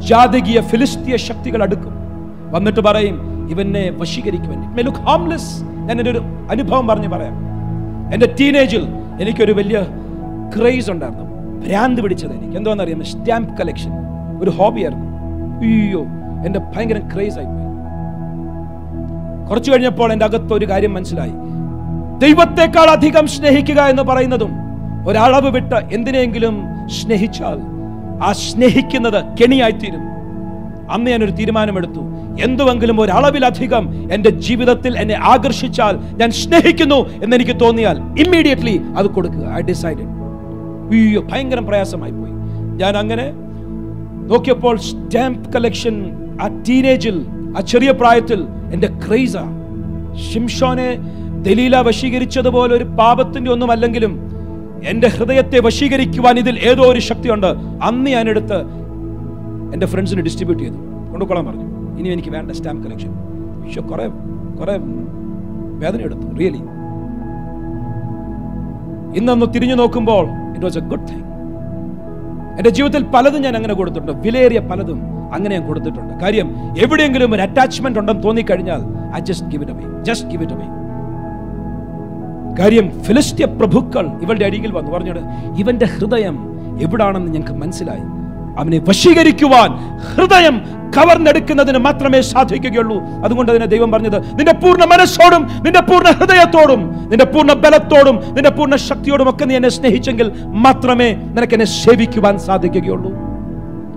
ജാതകീയ ഫിലിസ്തീയ ശക്തികൾ അടുക്കും. വന്നിട്ട് പറയും ഇവനെ വശീകരിക്കുവാൻ. ലുക്ക് ഹോംലെസ് ഞാൻ എന്റെ ഒരു അനുഭവം പറഞ്ഞു പറയാം. എന്റെ ടീനേജിൽ എനിക്കൊരു വലിയ ക്രേസ് ഉണ്ടായിരുന്നു. ഭ്രാന്ത് പിടിച്ചത് എനിക്ക്. എന്തോന്നറിയാം സ്റ്റാമ്പ് കളക്ഷൻ ഒരു ഹോബിയായിരുന്നു അയ്യോ എന്റെ ഭയങ്കര ക്രേസ് ആയിപ്പോയി കുറച്ചു കഴിഞ്ഞപ്പോൾ എന്റെ അകത്ത് ഒരു കാര്യം മനസ്സിലായി. ദൈവത്തെക്കാൾ അധികം സ്നേഹിക്കുക എന്ന് പറയുന്നതും ഒരളവ് വിട്ട് എന്തിനെങ്കിലും സ്നേഹിച്ചാൽ ആ സ്നേഹിക്കുന്നത് കെണിയായിത്തീരും. അന്ന് ഞാനൊരു തീരുമാനമെടുത്തു. എന്തുവെങ്കിലും ഒരളവിലധികം എന്റെ ജീവിതത്തിൽ എന്നെ ആകർഷിച്ചാൽ ഞാൻ സ്നേഹിക്കുന്നു എന്നെനിക്ക് തോന്നിയാൽ ഇമ്മീഡിയറ്റ്ലി അത് കൊടുക്കുക. ഐ ഡിസൈഡഡ് അയ്യോ ഭയങ്കര പ്രയാസമായി പോയി. ഞാൻ അങ്ങനെ നോക്കിയപ്പോൾ സ്റ്റാമ്പ് കളക്ഷൻ ആ ടീനേജിൽ ആ ചെറിയ പ്രായത്തിൽ എന്റെ ക്രൈസ ഷിംഷോനെ ദലീല വശീകരിച്ചതുപോലെ ഒരു പാപത്തിന്റെ ഒന്നും അല്ലെങ്കിലും എന്റെ ഹൃദയത്തെ വശീകരിക്കുവാൻ ഇതിൽ ഏതോ ഒരു ശക്തിയുണ്ട്. അന്ന് ഞാനെടുത്ത് എന്റെ ഫ്രണ്ട്സിന് ഡിസ്ട്രിബ്യൂട്ട് ചെയ്തു. കൊണ്ടുകൊള്ളാൻ പറഞ്ഞു. ഇനി എനിക്ക് വേണ്ട സ്റ്റാമ്പ് കളക്ഷൻ പക്ഷെ കുറെ കുറെ വേദന എടുത്തു റിയലി ഇന്നൊന്ന് തിരിഞ്ഞു നോക്കുമ്പോൾ it was a good thing എന്റെ ജീവിതത്തിൽ പലതും ഞാൻ അങ്ങനെ കൊടുത്തിട്ടുണ്ട്. വിലയേറിയ പലതും അങ്ങനെ ഞാൻ കൊടുത്തിട്ടുണ്ട്. കാര്യം എവിടെയെങ്കിലും ഒരു അറ്റാച്ച്മെന്റ് ഉണ്ടെന്ന് തോന്നിക്കഴിഞ്ഞാൽ I just give it away just give it away കാര്യം ഫിലിസ്ത്യ പ്രഭുക്കൾ ഇവളുടെ അരികിൽ വന്നു. പറഞ്ഞത് ഇവന്റെ ഹൃദയം എവിടാണെന്ന് ഞങ്ങൾക്ക് മനസ്സിലായി. അവനെ വശീകരിക്കുവാൻ ഹൃദയം കവർന്നെടുക്കുന്നതിന് മാത്രമേ സാധിക്കുകയുള്ളൂ. അതുകൊണ്ട് അതിനെ ദൈവം പറഞ്ഞത് നിന്റെ പൂർണ മനസ്സോടും നിന്റെ പൂർണ ഹൃദയത്തോടും നിന്റെ പൂർണ ബലത്തോടും നിന്റെ പൂർണ ശക്തിയോടും ഒക്കെ നീ എന്നെ സ്നേഹിച്ചെങ്കിൽ മാത്രമേ നിനക്ക് എന്നെ സേവിക്കുവാൻ സാധിക്കുകയുള്ളൂ.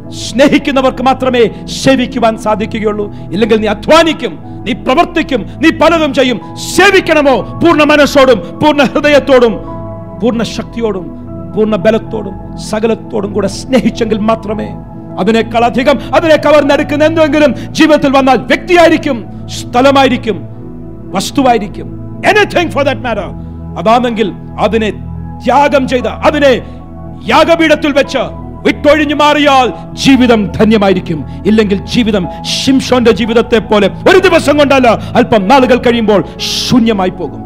സ്നേഹിക്കുന്നവർക്ക് മാത്രമേ സേവിക്കുവാൻ സാധിക്കുകയുള്ളൂ. ഇല്ലെങ്കിൽ നീ അധ്വാനിക്കും നീ പ്രവർത്തിക്കും നീ പലതും ചെയ്യും. സേവിക്കണമോ? പൂർണ മനസ്സോടും പൂർണ ഹൃദയത്തോടും പൂർണ ശക്തിയോടും പൂർണ ബലത്തോടും സകലത്തോടും കൂടെ സ്നേഹിച്ചെങ്കിൽ മാത്രമേ അതിനേക്കാൾ അധികം അതിനെ കവർന്നെടുക്കുന്ന എന്തെങ്കിലും ജീവിതത്തിൽ വന്നാൽ വ്യക്തിയായിരിക്കും സ്ഥലമായിരിക്കും വസ്തുവായിരിക്കും. എനിത്തിങ് ഫോർ ദാറ്റ് മാറ്റർ അതാണെങ്കിൽ അതിനെ ത്യാഗം ചെയ്ത അതിനെ യാഗപീഠത്തിൽ വെച്ച് വിട്ടൊഴിഞ്ഞു മാറിയാൽ ജീവിതം ധന്യമായിരിക്കും. ഇല്ലെങ്കിൽ ജീവിതം ഷിംഷോന്റെ ജീവിതത്തെ പോലെ ഒരു ദിവസം കൊണ്ടല്ല അല്പം നാളുകൾ കഴിയുമ്പോൾ ശൂന്യമായി പോകും.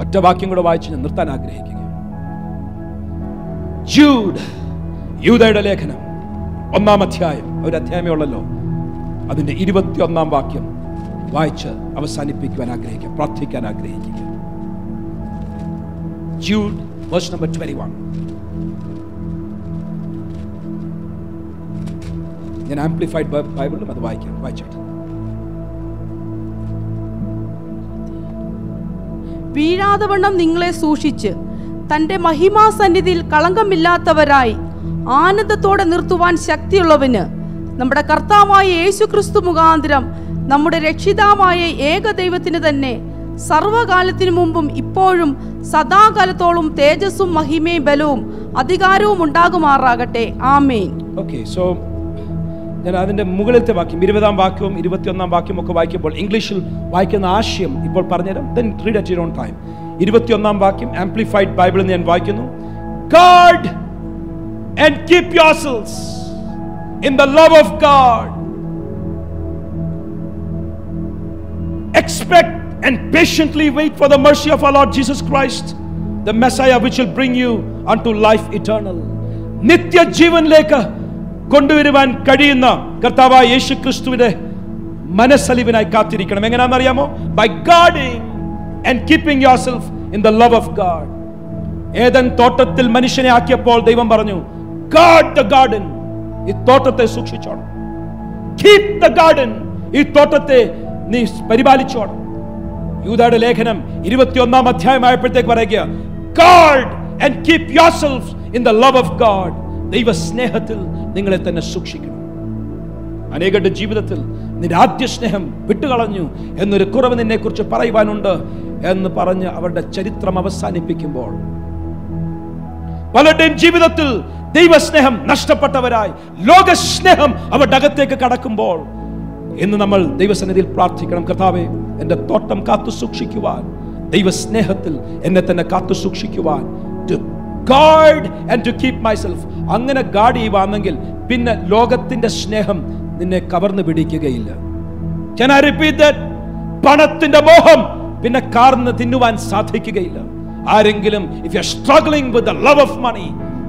ഒറ്റ വാക്യം കൂടെ വായിച്ച് ഞാൻ നിർത്താൻ ആഗ്രഹിക്കുക ജൂഡ് യൂതയുടെ ലേഖനം ഒന്നാം അധ്യായം ഒരു അധ്യായമേ ഉള്ളല്ലോ. അതിന്റെ ഇരുപത്തിയൊന്നാം വാക്യം വായിച്ച് അവസാനിപ്പിക്കുവാൻ ആഗ്രഹിക്കുക പ്രാർത്ഥിക്കാൻ ആഗ്രഹിക്കുക. Jude, verse number 21. ഞാൻ ആംപ്ലിഫൈഡ് ബൈബിളിലും അത് വായിക്കാം വായിച്ചിട്ട് വീഴാതെ വണ്ണം നിങ്ങളെ സൂക്ഷിച്ച് തന്റെ മഹിമാസന്നിധിയിൽ കളങ്കമില്ലാത്തവരായി ആനന്ദത്തോടെ നിർത്തുവാൻ ശക്തിയുള്ളവന് നമ്മുടെ കർത്താവായ യേശു ക്രിസ്തു മുഖാന്തരം നമ്മുടെ രക്ഷിതാവായ ഏക ദൈവത്തിന് തന്നെ സർവകാലത്തിനു മുമ്പും ഇപ്പോഴും സദാകാലത്തോളം തേജസ്സും മഹിമയും ബലവും അധികാരവും ഉണ്ടാകുമാറാകട്ടെ. ആമേൻ. ഓക്കെ സോ ഞാൻ അതിന്റെ മുകളിലത്തെ വാക്യം ഇരുപതാം വാക്യവും ഇരുപത്തിയൊന്നാം വാക്യവും ഒക്കെ വായിക്കുമ്പോൾ ഇംഗ്ലീഷിൽ വായിക്കുന്ന ആശയം ഇപ്പോൾ പറഞ്ഞുതരാം. Read at your own time ഇരുപത്തിയൊന്നാം വാക്യം ആംപ്ലിഫൈഡ് ബൈബിളിൽ ഞാൻ വായിക്കുന്നു. Guard and keep yourselves in the love of God. Expect and patiently wait for the mercy of our Lord Jesus Christ, the Messiah which will bring you unto life eternal. നിത്യജീവനിലേക്ക് കൊണ്ടുവരുവാൻ കഴിയുന്ന കർത്താവായ യേശു ക്രിസ്തുവിന്റെ മനസ്സലിവിനായി കാത്തിരിക്കണം. എങ്ങനെയാണെന്നറിയാമോ? By guarding and keeping yourself in the love of God Eden തോട്ടത്തിൽ മനുഷ്യനെ ആക്കിയപ്പോൾ ദൈവം പറഞ്ഞു ഗാഡ് ദ ഗാർഡൻ ഈ തോട്ടത്തെ സൂക്ഷിച്ചോണം. കീപ് ദ ഗാർഡൻ ഈ തോട്ടത്തെ നീ പരിപാലിച്ചോണം. യൂതയുടെ ലേഖനം ഇരുപത്തിയൊന്നാം അധ്യായമായപ്പോഴത്തേക്ക് പറയുക guard and keep yourself in the love of God ദൈവ സ്നേഹത്തിൽ നിങ്ങളെ തന്നെ സൂക്ഷിക്കണം. അനേകരുടെ ജീവിതത്തിൽ നിന്റെ ആദ്യ സ്നേഹം വിട്ടുകളഞ്ഞു എന്നൊരു കുറവ് നിന്നെ കുറിച്ച് പറയുവാനുണ്ട് എന്ന് പറഞ്ഞ് അവരുടെ ചരിത്രം അവസാനിപ്പിക്കുമ്പോൾ പലരുടെയും ജീവിതത്തിൽ ദൈവസ്നേഹം നഷ്ടപ്പെട്ടവരായി ലോകസ്നേഹം അവരുടെ അകത്തേക്ക് കടക്കുമ്പോൾ ഇന്ന് നമ്മൾ ദൈവസന്നിധിയിൽ പ്രാർത്ഥിക്കണം. കർത്താവെ എന്റെ തോട്ടം കാത്തു സൂക്ഷിക്കുവാൻ ദൈവസ്നേഹത്തിൽ എന്നെ തന്നെ കാത്തു സൂക്ഷിക്കുവാൻ. To guard and to keep myself അങ്ങനെ ഗാഡ് ചെയ്യുവാണെങ്കിൽ പിന്നെ ലോകത്തിന്റെ സ്നേഹം നിന്നെ കവർന്നു പിടിക്കുകയില്ല. ഞാൻ റിപ്പീറ്റ്? പണത്തിന്റെ മോഹം പിന്നെ കാർന്ന് തിന്നുവാൻ സാധിക്കുകയില്ല. ആരെങ്കിലും if you are struggling with the love of money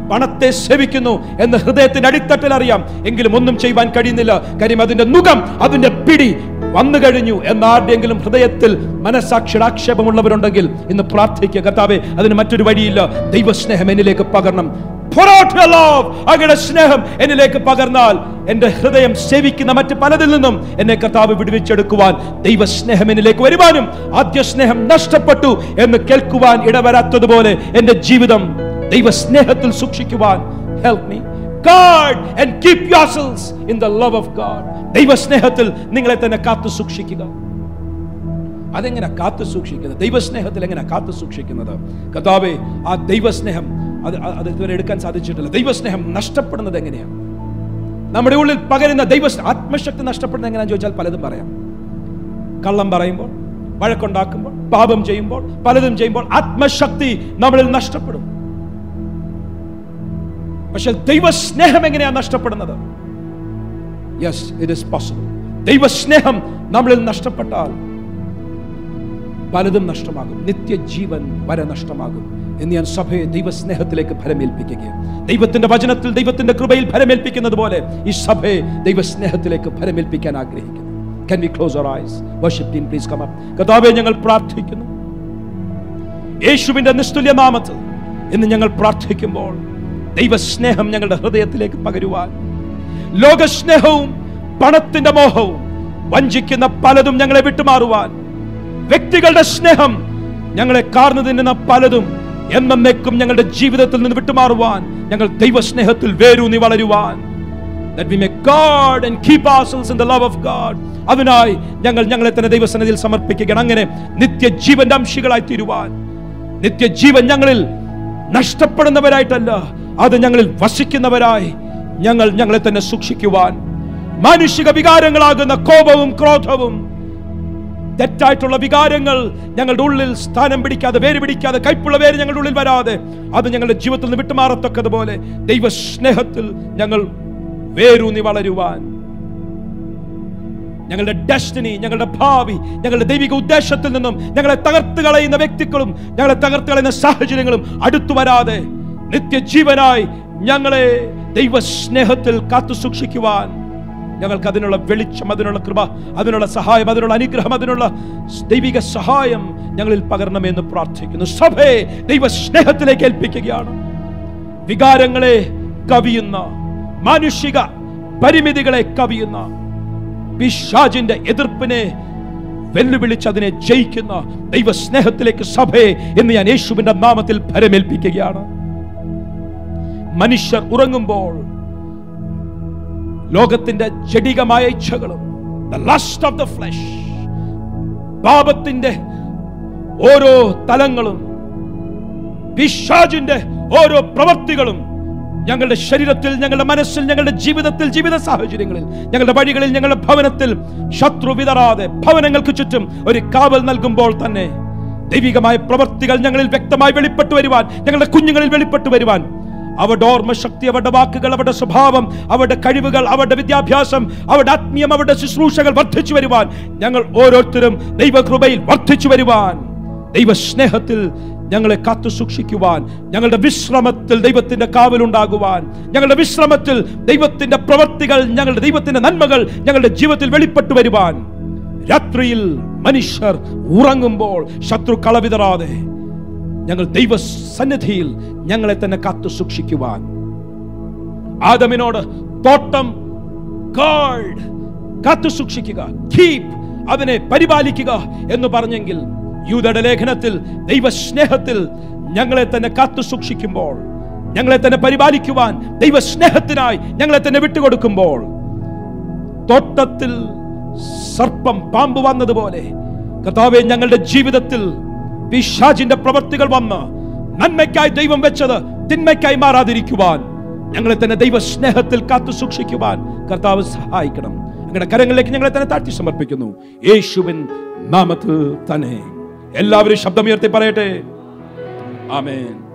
പണത്തെ സേവിക്കുന്നു എന്ന് ഹൃദയത്തിന്റെ അടിത്തട്ടിൽ അറിയാം. എങ്കിലും ഒന്നും ചെയ്യുവാൻ കഴിയുന്നില്ല. കാര്യം അതിന്റെ മുഖം അതിന്റെ പിടി വന്നു കഴിഞ്ഞു എന്നാരുടെയെങ്കിലും ഹൃദയത്തിൽ മനസാക്ഷിയുടെ ആക്ഷേപമുള്ളവരുണ്ടെങ്കിൽ ഇന്ന് പ്രാർത്ഥിക്കുക. കർത്താവെ അതിന് മറ്റൊരു വഴിയില്ല. ദൈവസ്നേഹം എന്നിലേക്ക് പകരണം അങ്ങയുടെ സ്നേഹം എന്നിലേക്ക് പകർന്നാൽ എന്റെ ഹൃദയം സേവിക്കുന്ന മറ്റ് പലതിൽ നിന്നും എന്നെ കർത്താവ് വിടുവിച്ചെടുക്കുവാൻ ദൈവസ്നേഹം എന്നിലേക്ക് വരുവാനും ആദ്യ സ്നേഹം നഷ്ടപ്പെട്ടു എന്ന് കേൾക്കുവാൻ ഇടവരാത്തതുപോലെ എന്റെ ജീവിതം ദൈവസ്നേഹത്തിൽ സൂക്ഷിക്കുവാൻ help me guard and keep yourselves in the love of God ദൈവസ്നേഹത്തിൽ നിങ്ങളെ തന്നെ കാത്തു സൂക്ഷിക്കുക. അതെങ്ങനെ കാത്തു സൂക്ഷിക്കുന്നത്? ദൈവസ്നേഹത്തിൽ എങ്ങനെ കാത്തു സൂക്ഷിക്കുന്നത്? കഥാവേ ആ ദൈവസ്നേഹം അത് അത് ഇതുവരെ എടുക്കാൻ സാധിച്ചിട്ടില്ല. ദൈവസ്നേഹം നഷ്ടപ്പെടുന്നത് എങ്ങനെയാണ്? നമ്മുടെ ഉള്ളിൽ പകരുന്ന ദൈവ ആത്മശക്തി നഷ്ടപ്പെടുന്നത് എങ്ങനെയാണെന്ന് ചോദിച്ചാൽ പലതും പറയാം. കള്ളം പറയുമ്പോൾ വഴക്കുണ്ടാക്കുമ്പോൾ പാപം ചെയ്യുമ്പോൾ പലതും ചെയ്യുമ്പോൾ ആത്മശക്തി നമ്മളിൽ നഷ്ടപ്പെടും. പക്ഷെ ദൈവസ്നേഹം എങ്ങനെയാണ് നഷ്ടപ്പെടുന്നത്? യെസ് ഇറ്റ് ഇസ് പോസിബിൾ ദൈവസ്നേഹം നമ്മളിൽ നഷ്ടപ്പെട്ടാൽ പലതും നഷ്ടമാകും. നിത്യജീവൻ വരെ നഷ്ടമാകും എന്ന് ഞാൻ സഭയെ ദൈവസ്നേഹത്തിലേക്ക് ഫലമേൽപ്പിക്കുകയാണ്. ദൈവത്തിന്റെ വചനത്തിൽ ദൈവത്തിന്റെ കൃപയിൽ ഫലമേൽപ്പിക്കുന്നത് പോലെ ഈ സഭയെ ദൈവസ്നേഹത്തിലേക്ക് ഫലമേൽപ്പിക്കാൻ ആഗ്രഹിക്കുന്നു. Eyes? Worship team, please come up. കർത്താവേ ഞങ്ങൾ പ്രാർത്ഥിക്കുന്നു. യേശുവിന്റെ നിസ്തുല്യ നാമത്തിൽ എന്ന് ഞങ്ങൾ പ്രാർത്ഥിക്കുമ്പോൾ ദൈവസ്നേഹം ഞങ്ങളുടെ ഹൃദയത്തിലേക്ക് പകരുവാൻ. ലോകസ്നേഹവും പണത്തിന്റെ മോഹവും വഞ്ചിക്കുന്ന പലതും ഞങ്ങളെ വിട്ടുമാറുവാൻ. വ്യക്തികളുടെ സ്നേഹം ഞങ്ങളെ കാർന്നു തിന്നുന്ന പലതും എന്നേക്കും ഞങ്ങളുടെ ജീവിതത്തിൽ നിന്ന് വിട്ടുമാറുവാൻ. ഞങ്ങൾ ദൈവസ്നേഹത്തിൽ വേരൂന്നി വളരുവാൻ. We and keep ourselves in the love of God. അതിനായി ഞങ്ങൾ ഞങ്ങളെ തന്നെ ദൈവസന്നിധിയിൽ സമർപ്പിക്കുകയാണ്. അങ്ങനെ നിത്യജീവന്റെ അംശികളായി തീരുവാൻ. നിത്യജീവൻ ഞങ്ങളിൽ നഷ്ടപ്പെടുന്നവരായിട്ടല്ല അത് ഞങ്ങളിൽ വസിക്കുന്നവരായി ഞങ്ങൾ ഞങ്ങളെ തന്നെ സൂക്ഷിക്കുവാൻ. മാനുഷിക വികാരങ്ങളാകുന്ന കോപവും ക്രോധവും തെറ്റായിട്ടുള്ള വികാരങ്ങൾ ഞങ്ങളുടെ ഉള്ളിൽ സ്ഥാനം പിടിക്കാതെ വേര് പിടിക്കാതെ കൈപ്പുള്ള വേര് ഞങ്ങളുടെ ഉള്ളിൽ വരാതെ അത് ഞങ്ങളുടെ ജീവിതത്തിൽ നിന്ന് വിട്ടുമാറത്തക്കതുപോലെ ദൈവസ്നേഹത്തിൽ ഞങ്ങൾ വേരൂന്നി വളരുവാൻ. ഞങ്ങളുടെ ഡെസ്റ്റിനി ഞങ്ങളുടെ ഭാവി ഞങ്ങളുടെ ദൈവിക ഉദ്ദേശത്തിൽ നിന്നും ഞങ്ങളെ തകർത്ത് കളയുന്ന വ്യക്തികളും ഞങ്ങളെ തകർത്ത് കളയുന്ന സാഹചര്യങ്ങളും അടുത്തു വരാതെ നിത്യജീവനായി ഞങ്ങളെ ദൈവസ്നേഹത്തിൽ കാത്തു സൂക്ഷിക്കുവാൻ ഞങ്ങൾക്ക് അതിനുള്ള വെളിച്ചം അതിനുള്ള കൃപ അതിനുള്ള സഹായം അതിനുള്ള അനുഗ്രഹം അതിനുള്ള ദൈവിക സഹായം ഞങ്ങളിൽ പകരണമെന്ന് പ്രാർത്ഥിക്കുന്നു. സഭയെ ദൈവസ്നേഹത്തിലേക്ക് ഏൽപ്പിക്കുകയാണ്. വികാരങ്ങളെ കവിയുന്ന മാനുഷിക പരിമിതികളെ കവിയുന്ന പിശാജിന്റെ എതിർപ്പിനെ വെല്ലുവിളിച്ച് അതിനെ ജയിക്കുന്ന ദൈവസ്നേഹത്തിലേക്ക് സഭയെ എന്ന് ഞാൻ യേശുവിന്റെ നാമത്തിൽ ഭരമേൽപ്പിക്കുകയാണ്. മനുഷ്യർ ഉറങ്ങുമ്പോൾ ലോകത്തിന്റെ ജടികമായ ഇച്ഛകളും of the flesh പാപത്തിന്റെ ഓരോ തലങ്ങളും പിശാജിന്റെ ഓരോ പ്രവൃത്തികളും ഞങ്ങളുടെ ശരീരത്തിൽ ഞങ്ങളുടെ മനസ്സിൽ ഞങ്ങളുടെ ജീവിതത്തിൽ ജീവിത സാഹചര്യങ്ങളിൽ ഞങ്ങളുടെ വഴികളിൽ ഞങ്ങളുടെ ഭവനത്തിൽ ശത്രു വിതറാതെ ഭവനങ്ങൾക്ക് ചുറ്റും ഒരു കാവൽ നൽകുമ്പോൾ തന്നെ ദൈവികമായ പ്രവൃത്തികൾ ഞങ്ങളിൽ വ്യക്തമായി വെളിപ്പെട്ടു വരുവാൻ ഞങ്ങളുടെ കുഞ്ഞുങ്ങളിൽ വെളിപ്പെട്ടു വരുവാൻ അവരുടെ ഓർമ്മശക്തി അവരുടെ വാക്കുകൾ അവരുടെ സ്വഭാവം അവരുടെ കഴിവുകൾ അവരുടെ വിദ്യാഭ്യാസം അവരുടെ ആത്മീയം അവരുടെ ശുശ്രൂഷകൾ വർദ്ധിച്ചു വരുവാൻ. ഞങ്ങൾ ഓരോരുത്തരും ദൈവകൃപയിൽ വർദ്ധിച്ചു വരുവാൻ. ദൈവസ്നേഹത്തിൽ ഞങ്ങളെ കാത്തു സൂക്ഷിക്കുവാൻ. ഞങ്ങളുടെ വിശ്രമത്തിൽ ദൈവത്തിന്റെ കാവലുണ്ടാകുവാൻ. ഞങ്ങളുടെ വിശ്രമത്തിൽ ദൈവത്തിന്റെ പ്രവർത്തികൾ ഞങ്ങളുടെ ദൈവത്തിന്റെ നന്മകൾ ഞങ്ങളുടെ ജീവിതത്തിൽ വെളിപ്പെട്ടു വരുവാൻ. രാത്രിയിൽ മനുഷ്യർ ഉറങ്ങുമ്പോൾ ശത്രു കളവിതറാതെ ഞങ്ങൾ ദൈവ സന്നിധിയിൽ ഞങ്ങളെ തന്നെ കാത്തു സൂക്ഷിക്കുവാൻ. ആദമിനോട് തോട്ടം ഗാർഡ് കാത്തു സൂക്ഷിക്കുക. കീപ് അതിനെ പരിപാലിക്കുക എന്ന് പറഞ്ഞെങ്കിൽ യൂതയുടെ ലേഖനത്തിൽ ദൈവസ്നേഹത്തിൽ ഞങ്ങളെ തന്നെ കാത്തു സൂക്ഷിക്കുമ്പോൾ ഞങ്ങളെ തന്നെ പരിപാലിക്കുവാൻ ദൈവസ്നേഹത്തിനായി ഞങ്ങളെ തന്നെ വിട്ടുകൊടുക്കുമ്പോൾ തോട്ടത്തിൽ സർപ്പം പാമ്പ് വന്നതുപോലെ കർത്താവെ ഞങ്ങളുടെ ജീവിതത്തിൽ പിശാചിന്റെ പ്രവൃത്തികൾ വന്ന് നന്മയ്ക്കായി ദൈവം വെച്ചത് തിന്മയ്ക്കായി മാറാതിരിക്കുവാൻ. ഞങ്ങളെ തന്നെ ദൈവ സ്നേഹത്തിൽ കാത്തു സൂക്ഷിക്കുവാൻ കർത്താവ് സഹായിക്കണം. ഞങ്ങളുടെ കരങ്ങളിലേക്ക് ഞങ്ങളെ തന്നെ താഴ്ത്തി സമർപ്പിക്കുന്നു. യേശുവിൻ നാമത്തിൽ തന്നെ. എല്ലാവരും ശബ്ദമുയർത്തി പറയട്ടെ. ആമേൻ.